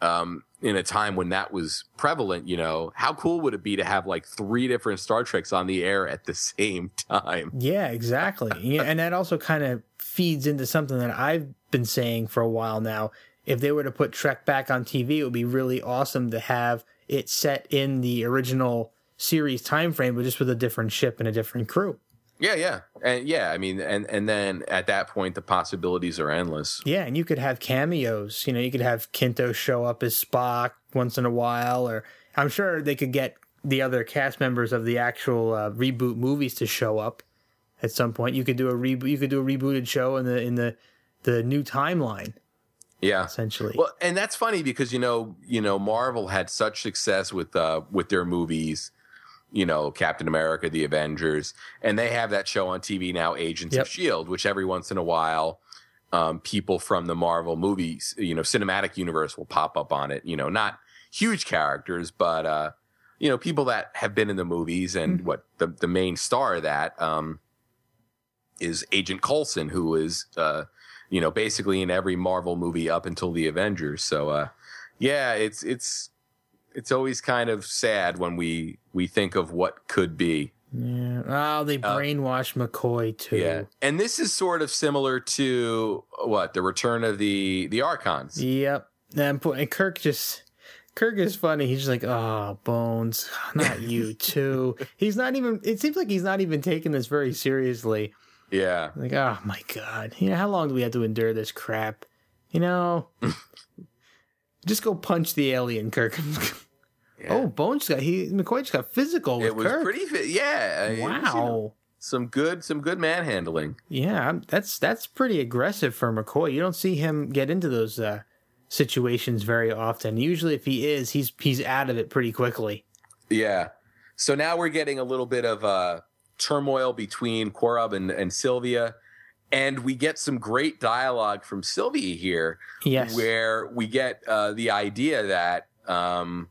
um, in a time when that was prevalent. You know, how cool would it be to have like three different Star Treks on the air at the same time? Yeah, exactly. yeah, and that also kind of feeds into something that I've been saying for a while now. If they were to put Trek back on TV, it would be really awesome to have it set in the original series time frame, but just with a different ship and a different crew. Yeah, yeah, and yeah. I mean, and and then at that point, the possibilities are endless. Yeah, and you could have cameos. You know, you could have Quinto show up as Spock once in a while, or I'm sure they could get the other cast members of the actual uh, reboot movies to show up at some point. You could do a reboot. You could do a rebooted show in the in the the new timeline Yeah, essentially. Well, and that's funny because you know, you know, Marvel had such success with uh with their movies, you know, Captain America, the Avengers, and they have that show on TV now, Agents Yep. of Shield, which every once in a while, um, people from the Marvel movies, you know, cinematic universe will pop up on it. You know, not huge characters, but uh, you know, people that have been in the movies, and what the the main star of that um is Agent Coulson, who is uh you know, basically in every Marvel movie up until the Avengers. So, uh, yeah, it's it's it's always kind of sad when we we think of what could be. yeah. Oh, they brainwashed McCoy too. Uh, Yeah, and this is sort of similar to what the return of the the Archons. Yep. And, and Kirk just Kirk is funny. He's just like, oh, Bones, not you too. he's not even. It seems like he's not even taking this very seriously. Yeah, Like, oh my god, you know how long do we have to endure this crap? You know, just go punch the alien, Kirk. Oh, Bones got he McCoy just got physical with it was Kirk. pretty. Fi- yeah, it was, you know, wow. some good some good manhandling. Yeah, that's that's pretty aggressive for McCoy. You don't see him get into those uh, situations very often. Usually, if he is, he's he's out of it pretty quickly. Yeah. So now we're getting a little bit of uh, turmoil between Korob and, and Sylvia. and we get some great dialogue from Sylvia here, Yes. where we get uh, the idea that um,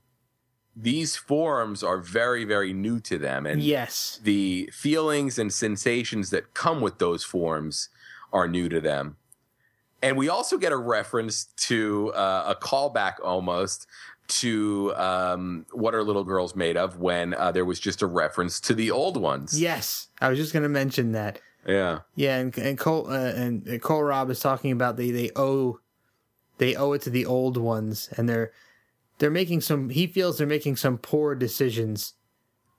these forms are very, very new to them, and yes. the feelings and sensations that come with those forms are new to them. And we also get a reference to uh, a callback almost to um, what are little girls made of when uh, there was just a reference to the old ones. Yes. I was just going to mention that. Yeah. Yeah, and and Cole uh, and and Korob is talking about they they owe they owe it to the old ones, and they're they're making some. He feels they're making some poor decisions.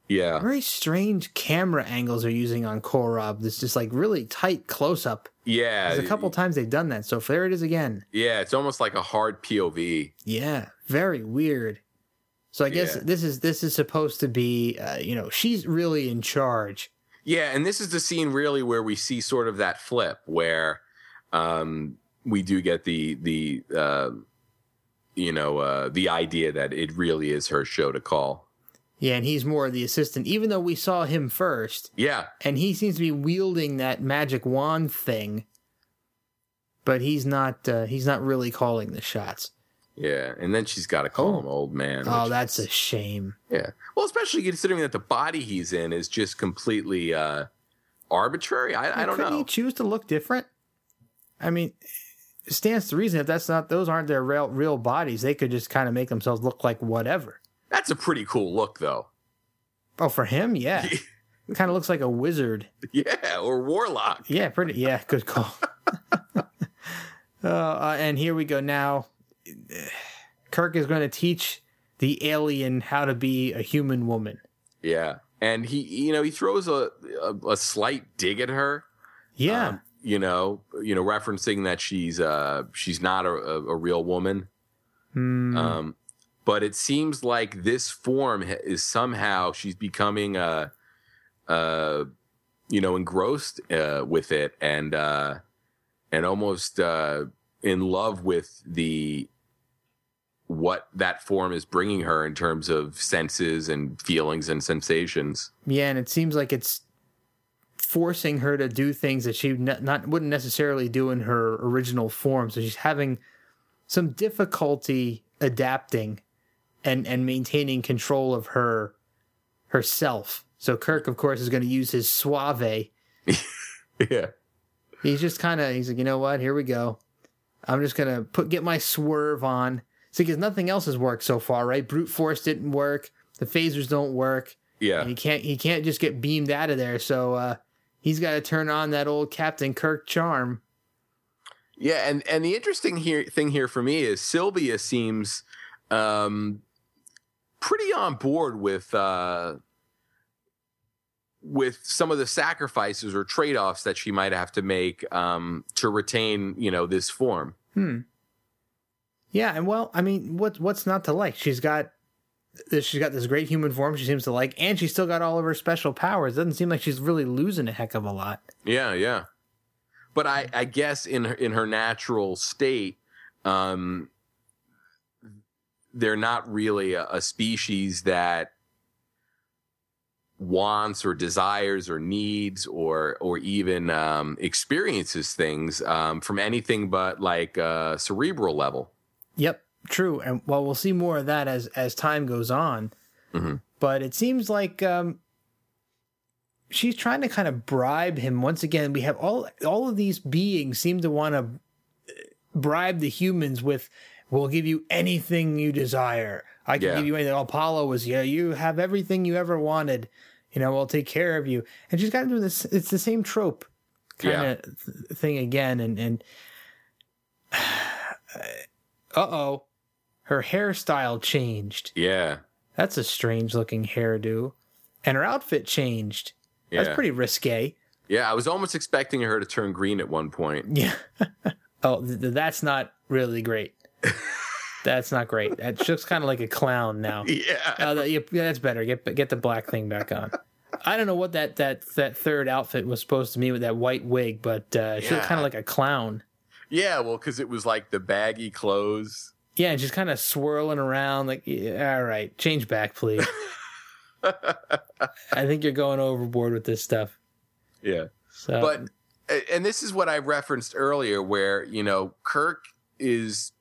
Yeah. Very strange camera angles they're using on korob This just like really tight close up. Yeah. There's a couple times they've done that, so there it is again. Yeah. It's almost like a hard POV. Yeah, very weird. So I guess Yeah. this is this is supposed to be, uh, you know, she's really in charge. Yeah, and this is the scene really where we see sort of that flip where um, we do get the the uh, you know uh, the idea that it really is her show to call. Yeah, and he's more the assistant, even though we saw him first. Yeah, and he seems to be wielding that magic wand thing but he's not uh, he's not really calling the shots yeah, and then she's got to call Oh. him old man. oh that's is- a shame yeah. Well, especially considering that the body he's in is just completely uh, arbitrary. I, I don't know. he choose to look different i mean stands to reason if that's not those aren't their real real bodies they could just kind of make themselves look like whatever That's a pretty cool look, though. oh for him yeah kind of looks like a wizard yeah, or warlock. Yeah, pretty. Yeah, good call. uh, uh, and here we go. Now, Kirk is going to teach the alien how to be a human woman. Yeah, and he, you know, he throws a a, a slight dig at her. Yeah, um, you know, you know, referencing that she's uh she's not a, a, a real woman. Hmm. Um, but it seems like this form is somehow she's becoming uh uh you know engrossed uh, with it and uh and almost uh in love with the what that form is bringing her in terms of senses and feelings and sensations. yeah, and it seems like it's forcing her to do things that she ne- not wouldn't necessarily do in her original form. So she's having some difficulty adapting and and maintaining control of her herself. So Kirk, of course, is going to use his suave yeah. he's just kind of he's like you know what here we go i'm just gonna put get my swerve on see because nothing else has worked so far right brute force didn't work the phasers don't work Yeah. and he can't he can't just get beamed out of there so uh he's got to turn on that old captain kirk charm. Yeah, and and the interesting here thing here for me is Sylvia seems um pretty on board with uh with some of the sacrifices or trade-offs that she might have to make um to retain, you know, this form. hmm. Yeah and well i mean what what's not to like? She's got she's got this great human form she seems to like and she's still got all of her special powers doesn't seem like she's really losing a heck of a lot Yeah, yeah. But I I guess in her in her natural state um they're not really a, a species that wants or desires or needs or or even um, experiences things um, from anything but like uh, cerebral level. Yep, true. And well, we'll see more of that as as time goes on. Mhm. But it seems like um, she's trying to kind of bribe him. Once again, we have all all of these beings seem to want to bribe the humans with, "We'll give you anything you desire. I can Yeah. give you anything." Apollo was, "Yeah, you have everything you ever wanted. You know, we'll take care of you." And she's kind of doing this. It's the same trope kind of thing again, and and uh oh, her hairstyle changed. Yeah, That's a strange looking hairdo. And her outfit changed. yeah, That's pretty risque. yeah. I was almost expecting her to turn green at one point. Yeah. oh, th- th- that's not really great. that's not great. That looks kind of like a clown now. Yeah, Oh, that, yeah, that's better. Get get the black thing back on. I don't know what that that that third outfit was supposed to mean with that white wig, but uh, she looked kind of like a clown. yeah. Well, because it was like the baggy clothes. Yeah, and she's kind of swirling around like, all right, change back, please. I think you're going overboard with this stuff. Yeah. So, but and this is what I referenced earlier, where you know Kirk is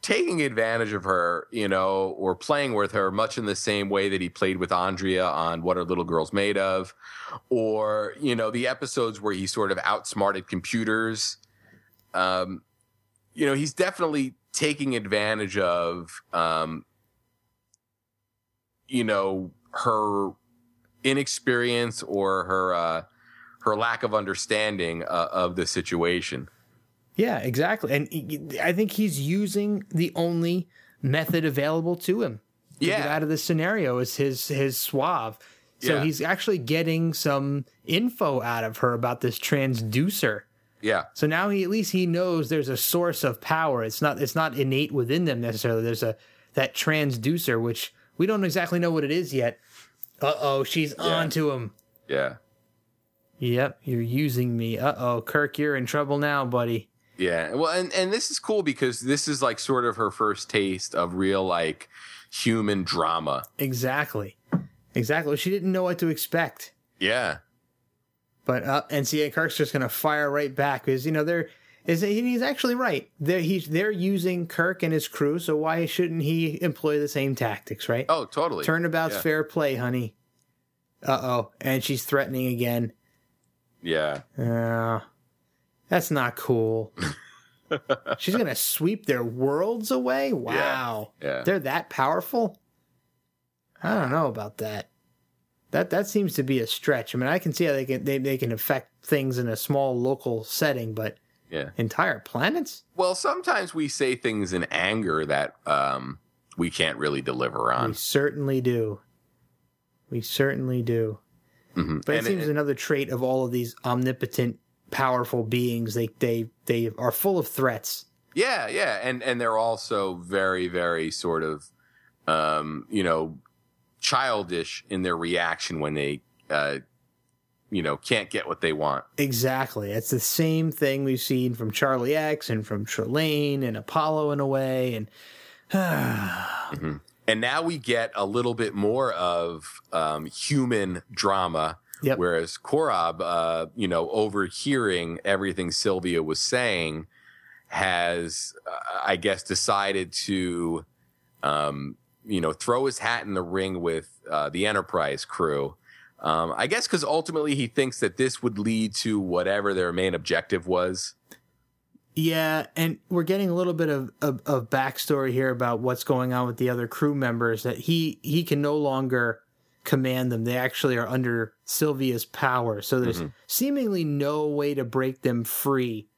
taking advantage of her, you know, or playing with her, much in the same way that he played with Andrea on What Are Little Girls Made Of, or you know, the episodes where he sort of outsmarted computers. Um, you know, he's definitely taking advantage of, um, you know, her inexperience or her uh, her lack of understanding uh, of the situation. Yeah, exactly. And I think he's using the only method available to him to Yeah. get out of this scenario is his his suave. So Yeah. he's actually getting some info out of her about this transducer. Yeah, So now he at least he knows there's a source of power. It's not it's not innate within them necessarily. There's a that transducer which we don't exactly know what it is yet. Uh oh, she's on to him. yeah, Yep, you're using me. Uh oh, Kirk, you're in trouble now, buddy. yeah. Well, and and this is cool because this is like sort of her first taste of real like human drama. Exactly. Exactly. She didn't know what to expect. Yeah, But uh, NCA Kirk's just gonna fire right back because you know they're is he's actually right. They're he's they're using Kirk and his crew, so why shouldn't he employ the same tactics, right? Oh, totally. Turnabout's yeah. fair play, honey. Uh oh, and she's threatening again. Yeah, Uh, that's not cool. she's gonna sweep their worlds away. Wow, yeah. they're that powerful. I don't know about that. That that seems to be a stretch. I mean, I can see how they can they, they can affect things in a small local setting, but yeah. entire planets? Well, sometimes we say things in anger that um, we can't really deliver on. We certainly do. We certainly do. Mhm. But it And seems another trait of all of these omnipotent, powerful beings. They they they are full of threats. Yeah, yeah, and and they're also very, very sort of, um, you know, childish in their reaction when they, uh, you know, can't get what they want. Exactly. It's the same thing we've seen from Charlie X and from Trelane and Apollo in a way. And And now we get a little bit more of um, human drama. Yep. Whereas Korob, uh, you know, overhearing everything Sylvia was saying, has, uh, I guess, decided to, um, you know, throw his hat in the ring with uh, the Enterprise crew. Um, I guess because ultimately he thinks that this would lead to whatever their main objective was. yeah, and we're getting a little bit of, of, of backstory here about what's going on with the other crew members. That he he can no longer command them; they actually are under Sylvia's power. So there's seemingly no way to break them free.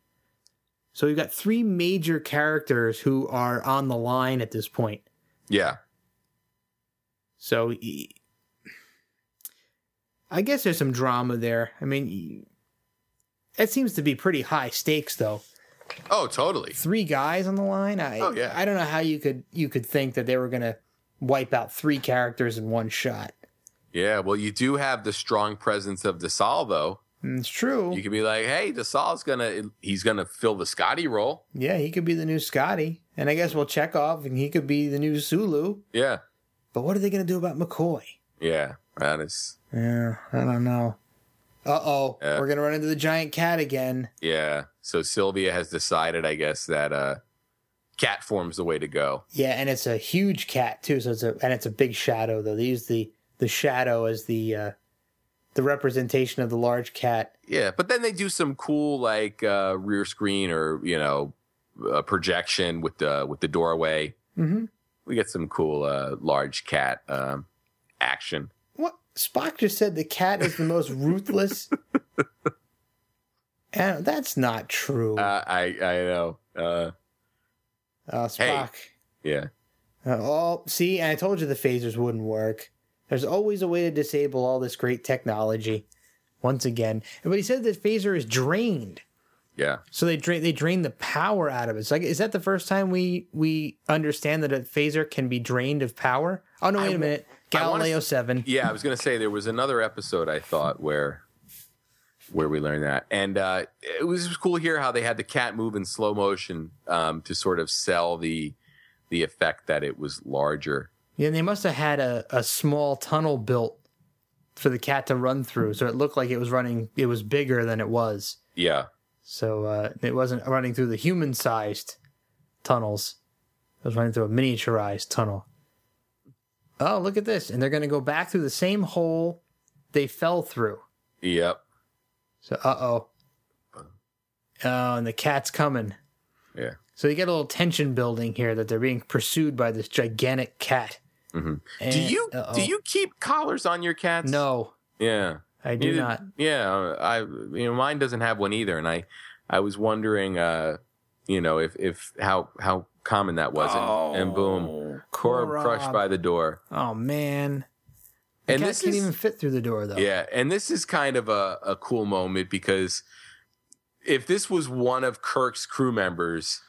So we've got three major characters who are on the line at this point. Yeah. So I guess there's some drama there. I mean, it seems to be pretty high stakes though. Oh, totally. Three guys on the line. I Oh, yeah. I don't know how you could you could think that they were going to wipe out three characters in one shot. Yeah. Well, you do have the strong presence of DeSalle, though. Mm, it's true. You could be like, hey, DeSalle's gonna he's gonna fill the Scotty role. yeah, he could be the new Scotty, and I guess we'll check off, and he could be the new Sulu. Yeah. But what are they going to do about McCoy? Yeah. That is Yeah, I don't know. Uh oh, Yeah. we're gonna run into the giant cat again. yeah. So Sylvia has decided, I guess, that uh cat form's the way to go. Yeah, and it's a huge cat too. So it's a and it's a big shadow though. They use the the shadow as the uh, the representation of the large cat. Yeah. But then they do some cool like uh rear screen or, you know, uh, projection with the with the doorway. Mm-hmm. We get some cool uh large cat um action. What Spock just said? The cat is the most ruthless. and that's not true. Uh, I I know. Uh uh, Spock. yeah. Uh, oh, see, and I told you the phasers wouldn't work. There's always a way to disable all this great technology. Once again, but he said that phaser is drained. Yeah. So they drain they drain the power out of it. It's like is that the first time we we understand that a phaser can be drained of power? Oh no, wait a w- minute. I wanna Galileo seven. Yeah, I was gonna say there was another episode I thought where where we learned that, and uh, it was, it was cool here how they had the cat move in slow motion um, to sort of sell the the effect that it was larger. Yeah, they must have had a, a small tunnel built for the cat to run through, so it looked like it was running. It was bigger than it was. Yeah. So uh, it wasn't running through the human sized tunnels. It was running through a miniaturized tunnel. Oh, look at this. And they're going to go back through the same hole they fell through. Yep. So, uh oh. Oh, and the cat's coming. Yeah. So you get a little tension building here that they're being pursued by this gigantic cat. Mhm. And- do you uh-oh. do you keep collars on your cats? No, Yeah. I do Neither- not. Yeah, I you know mine doesn't have one either, and I I was wondering, uh, you know, if if how how common that was, and, and boom, Korob crushed by the door. Oh man, the And this can't is even fit through the door though. yeah, and this is kind of a a cool moment because if this was one of Kirk's crew members,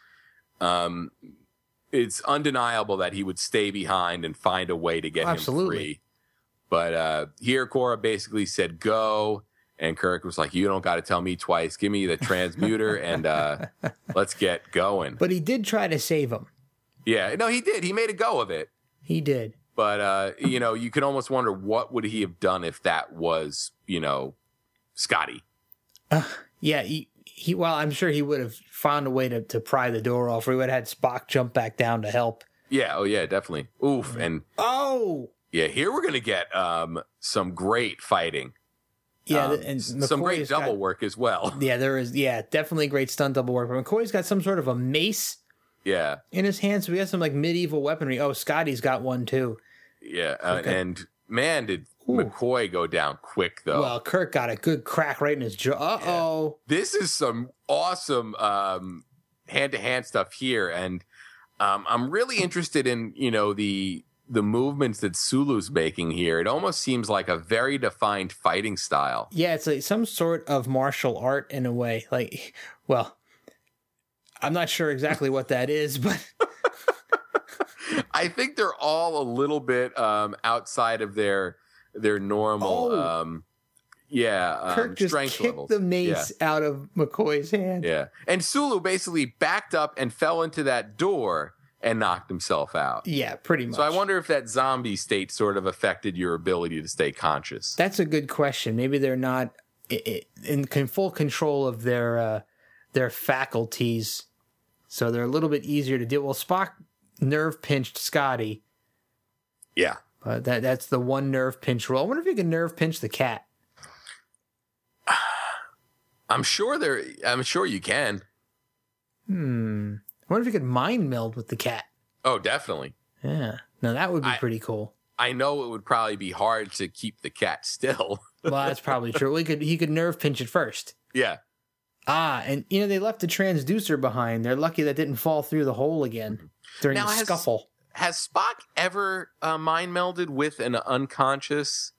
um, it's undeniable that he would stay behind and find a way to get Absolutely. him free. But uh, here, Korob basically said, "Go," and Kirk was like, "You don't got to tell me twice. Give me the transmuter and uh, let's get going." But he did try to save him. Yeah, no, he did. He made a go of it. He did. But uh, you know, you can almost wonder what would he have done if that was, you know, Scotty. Yeah, he, he well, I'm sure he would have found a way to, to pry the door off, or he would have had Spock jump back down to help. Yeah, oh yeah, definitely. Oof, and Oh, yeah, here we're gonna get um some great fighting. yeah, Um, and some great double got- work as well. Yeah, there is. Yeah, definitely great stunt double work. But McCoy's got some sort of a mace Yeah, in his hand, so we got some like medieval weaponry. Oh, Scotty's got one too. yeah, uh, Okay. and man, did Ooh. McCoy go down quick though. Well, Kirk got a good crack right in his jaw. Uh oh. this is some awesome um hand to hand stuff here, and um, I'm really interested in you know the the movements that Sulu's making here. It almost seems like a very defined fighting style. Yeah, it's like some sort of martial art in a way. Like, well, I'm not sure exactly what that is, but I think they're all a little bit um, outside of their their normal. Oh. Um, yeah, um, Kirk just strength kicked levels. the mace out of McCoy's hand. Yeah. yeah, and Sulu basically backed up and fell into that door and knocked himself out. Yeah, pretty much. So I wonder if that zombie state sort of affected your ability to stay conscious. That's a good question. Maybe they're not in full control of their uh, their faculties, so they're a little bit easier to deal. Well, Spock nerve pinched Scotty, yeah. but that that's the one nerve pinch rule. I wonder if you can nerve pinch the cat. I'm sure there I'm sure you can. Hmm. I wonder if you could mind meld with the cat. Oh, definitely. Yeah. Now that would be I- pretty cool. I know it would probably be hard to keep the cat still. Well, that's probably true. We could he could nerve pinch it first. yeah. Ah, and you know they left the transducer behind. They're lucky that didn't fall through the hole again during Now, the has- scuffle. Has Spock ever uh, mind melded with an unconscious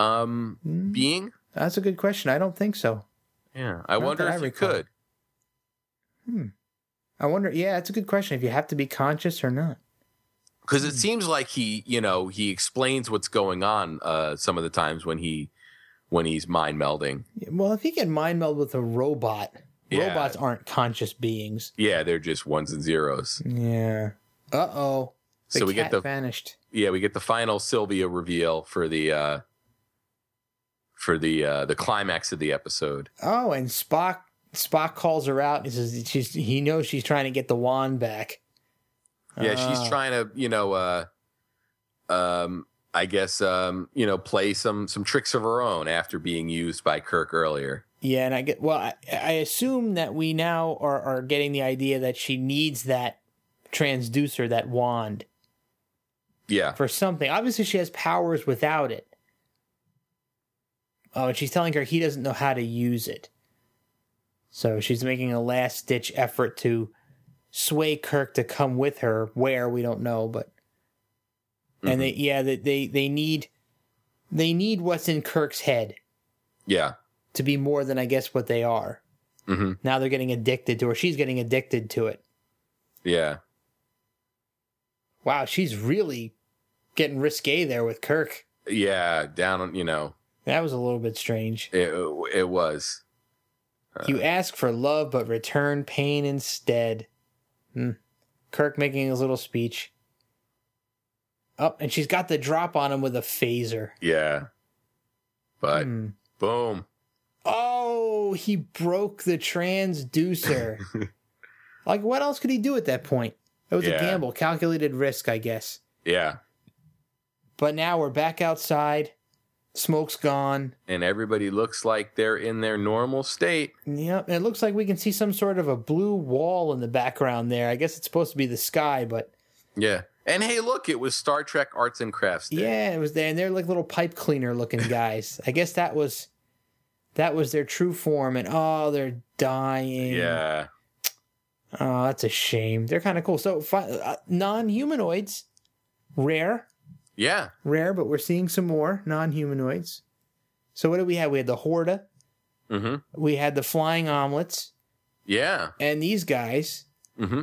um Hmm. being? That's a good question. I don't think so. Yeah. I Not wonder that I if you recall. Could. I wonder. Yeah, that's a good question. If you have to be conscious or not. because Hmm. it seems like he you know he explains what's going on uh some of the times when he when he's mind melding Well, if he can mind meld with a robot, Yeah. robots aren't conscious beings. yeah they're just ones and zeros Yeah. Uh oh. So we get the- vanished. yeah we get the final sylvia reveal for the uh for the uh the climax of the episode Oh, and Spock Spock calls her out. He says she's he knows she's trying to get the wand back. yeah she's Ah. trying to you know uh um i guess um you know play some some tricks of her own after being used by kirk earlier Yeah, and I get well. I, I assume that we now are are getting the idea that she needs that transducer, that wand, yeah for something. Obviously, she has powers without it. Oh, and she's telling her he doesn't know how to use it. So she's making a last ditch effort to sway Kirk to come with her. Where we don't know, but and they yeah they, they they need they need what's in Kirk's head yeah to be more than I guess what they are. hmm Now they're getting addicted to her. She's getting addicted to it. yeah Wow, she's really getting risque there with Kirk. yeah down on you know That was a little bit strange. it, it was You ask for love, but return pain instead. Hmm. Kirk making his little speech. Oh, and she's got the drop on him with a phaser. Yeah. But Hmm. boom. Oh, oh, he broke the transducer. like, what else could he do at that point? It was a gamble, calculated risk, I guess. Yeah. But now we're back outside. Smoke's gone. And everybody looks like they're in their normal state. Yep. And it looks like we can see some sort of a blue wall in the background there. I guess it's supposed to be the sky, but Yeah. And hey, look, it was Star Trek Arts and Crafts Day. yeah, it was there. And they're like little pipe cleaner looking guys. I guess that was that was their true form. And oh, they're dying. Yeah. Oh, that's a shame. They're kind of cool. So uh, non-humanoids, rare, Yeah. rare, but we're seeing some more non-humanoids. So what did we have? We had the Horta. Mm-hmm. We had the flying omelets, Yeah. and these guys. Mm-hmm.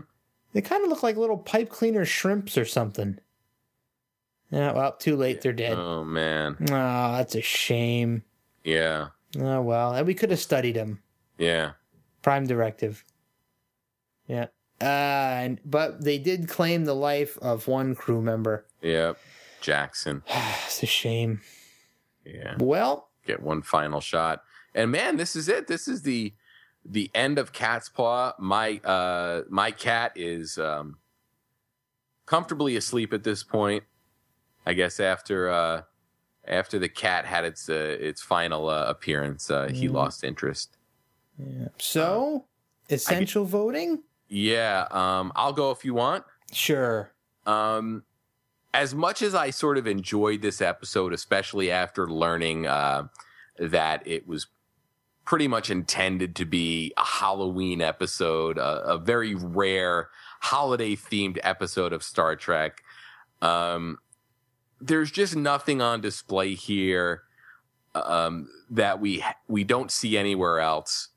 They kind of look like little pipe cleaner shrimps or something. Yeah, well, too late. They're dead. Oh man. Oh, that's a shame. Yeah. Oh well, and we could have studied them. Yeah. Prime directive. Yeah. Uh, and but they did claim the life of one crew member. Yep. Jackson. it's a shame. Yeah. Well, Get one final shot. And man, this is it. This is the the end of Cat's Paw. My uh my cat is um comfortably asleep at this point. I guess after uh after the cat had its uh, its final uh, appearance, uh, he Mm. lost interest. Yeah. So essential voting. Yeah, um I'll go if you want. Sure. Um, as much as I sort of enjoyed this episode, especially after learning uh, that it was pretty much intended to be a Halloween episode, a, very rare holiday themed episode of Star Trek, um, there's just nothing on display here um, that we we don't see anywhere else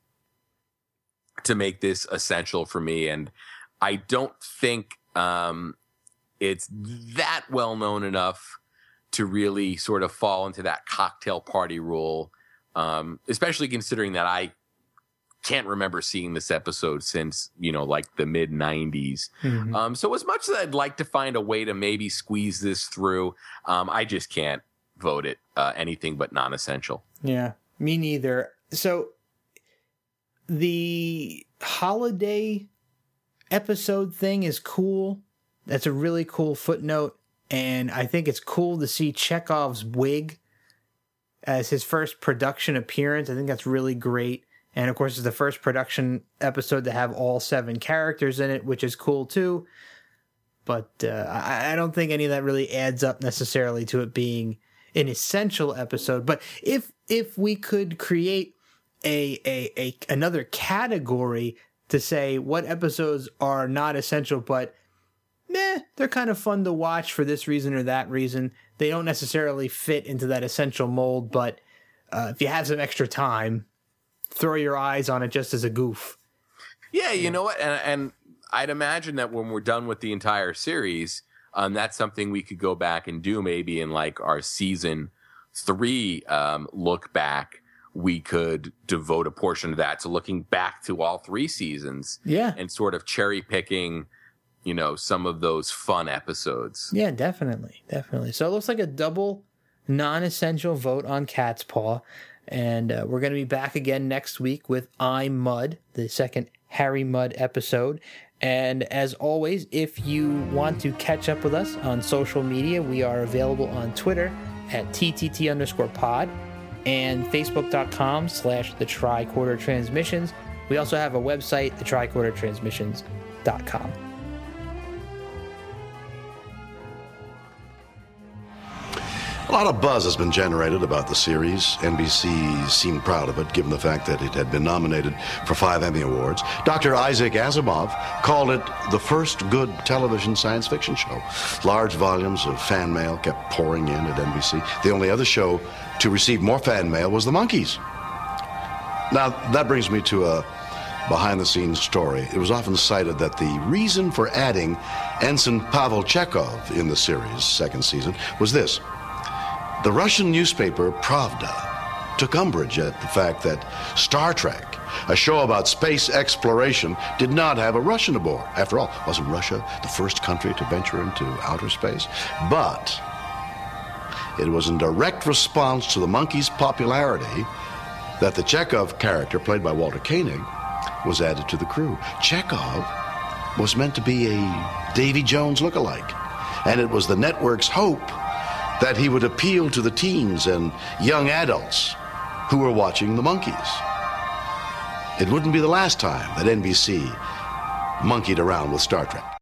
to make this essential for me, and I don't think um, it's that well known enough to really sort of fall into that cocktail party rule, um, especially considering that I can't remember seeing this episode since you know like the mid 90s Mhm. um, so as much as i'd like to find a way to maybe squeeze this through um, i just can't vote it uh, anything but non-essential Yeah, me neither. So the holiday episode thing is cool. That's a really cool footnote. And I think it's cool to see Chekov's wig as his first production appearance. I think that's really great. And of course, it's the first production episode to have all seven characters in it, which is cool too. But uh, I, I don't think any of that really adds up necessarily to it being an essential episode. But if if we could create a a, a another category to say what episodes are not essential, but meh, they're kind of fun to watch for this reason or that reason. They don't necessarily fit into that essential mold, but uh, if you have some extra time, throw your eyes on it just as a goof. Yeah, you know what? And, and I'd imagine that when we're done with the entire series, um, that's something we could go back and do maybe in like our season three um, look back. We could devote a portion of that to looking back to all three seasons Yeah. and sort of cherry picking, you know, some of those fun episodes. Yeah, definitely, definitely. So it looks like a double non-essential vote on Cat's Paw, and uh, we're going to be back again next week with I Mudd, the second Harry Mudd episode. And as always, if you want to catch up with us on social media, we are available on Twitter at TTT underscore pod and Facebook.com slash the tricorder transmissions. We also have a website, the tricordertransmissions.com. A lot of buzz has been generated about the series. NBC seemed proud of it, given the fact that it had been nominated for five Emmy Awards. Dr. Isaac Asimov called it the first good television science fiction show. Large volumes of fan mail kept pouring in at NBC. The only other show to receive more fan mail was The Monkees. Now, that brings me to a behind the scenes story. It was often cited that the reason for adding Ensign Pavel Chekov in the series' second season was this. The Russian newspaper Pravda took umbrage at the fact that Star Trek, a show about space exploration, did not have a Russian aboard. After all, wasn't Russia the first country to venture into outer space? But it was in direct response to the Monkees' popularity that the Chekov character, played by Walter Koenig, was added to the crew. Chekov was meant to be a Davy Jones look-alike, and it was the network's hope that he would appeal to the teens and young adults who were watching the Monkees. It wouldn't be the last time that NBC monkeyed around with Star Trek.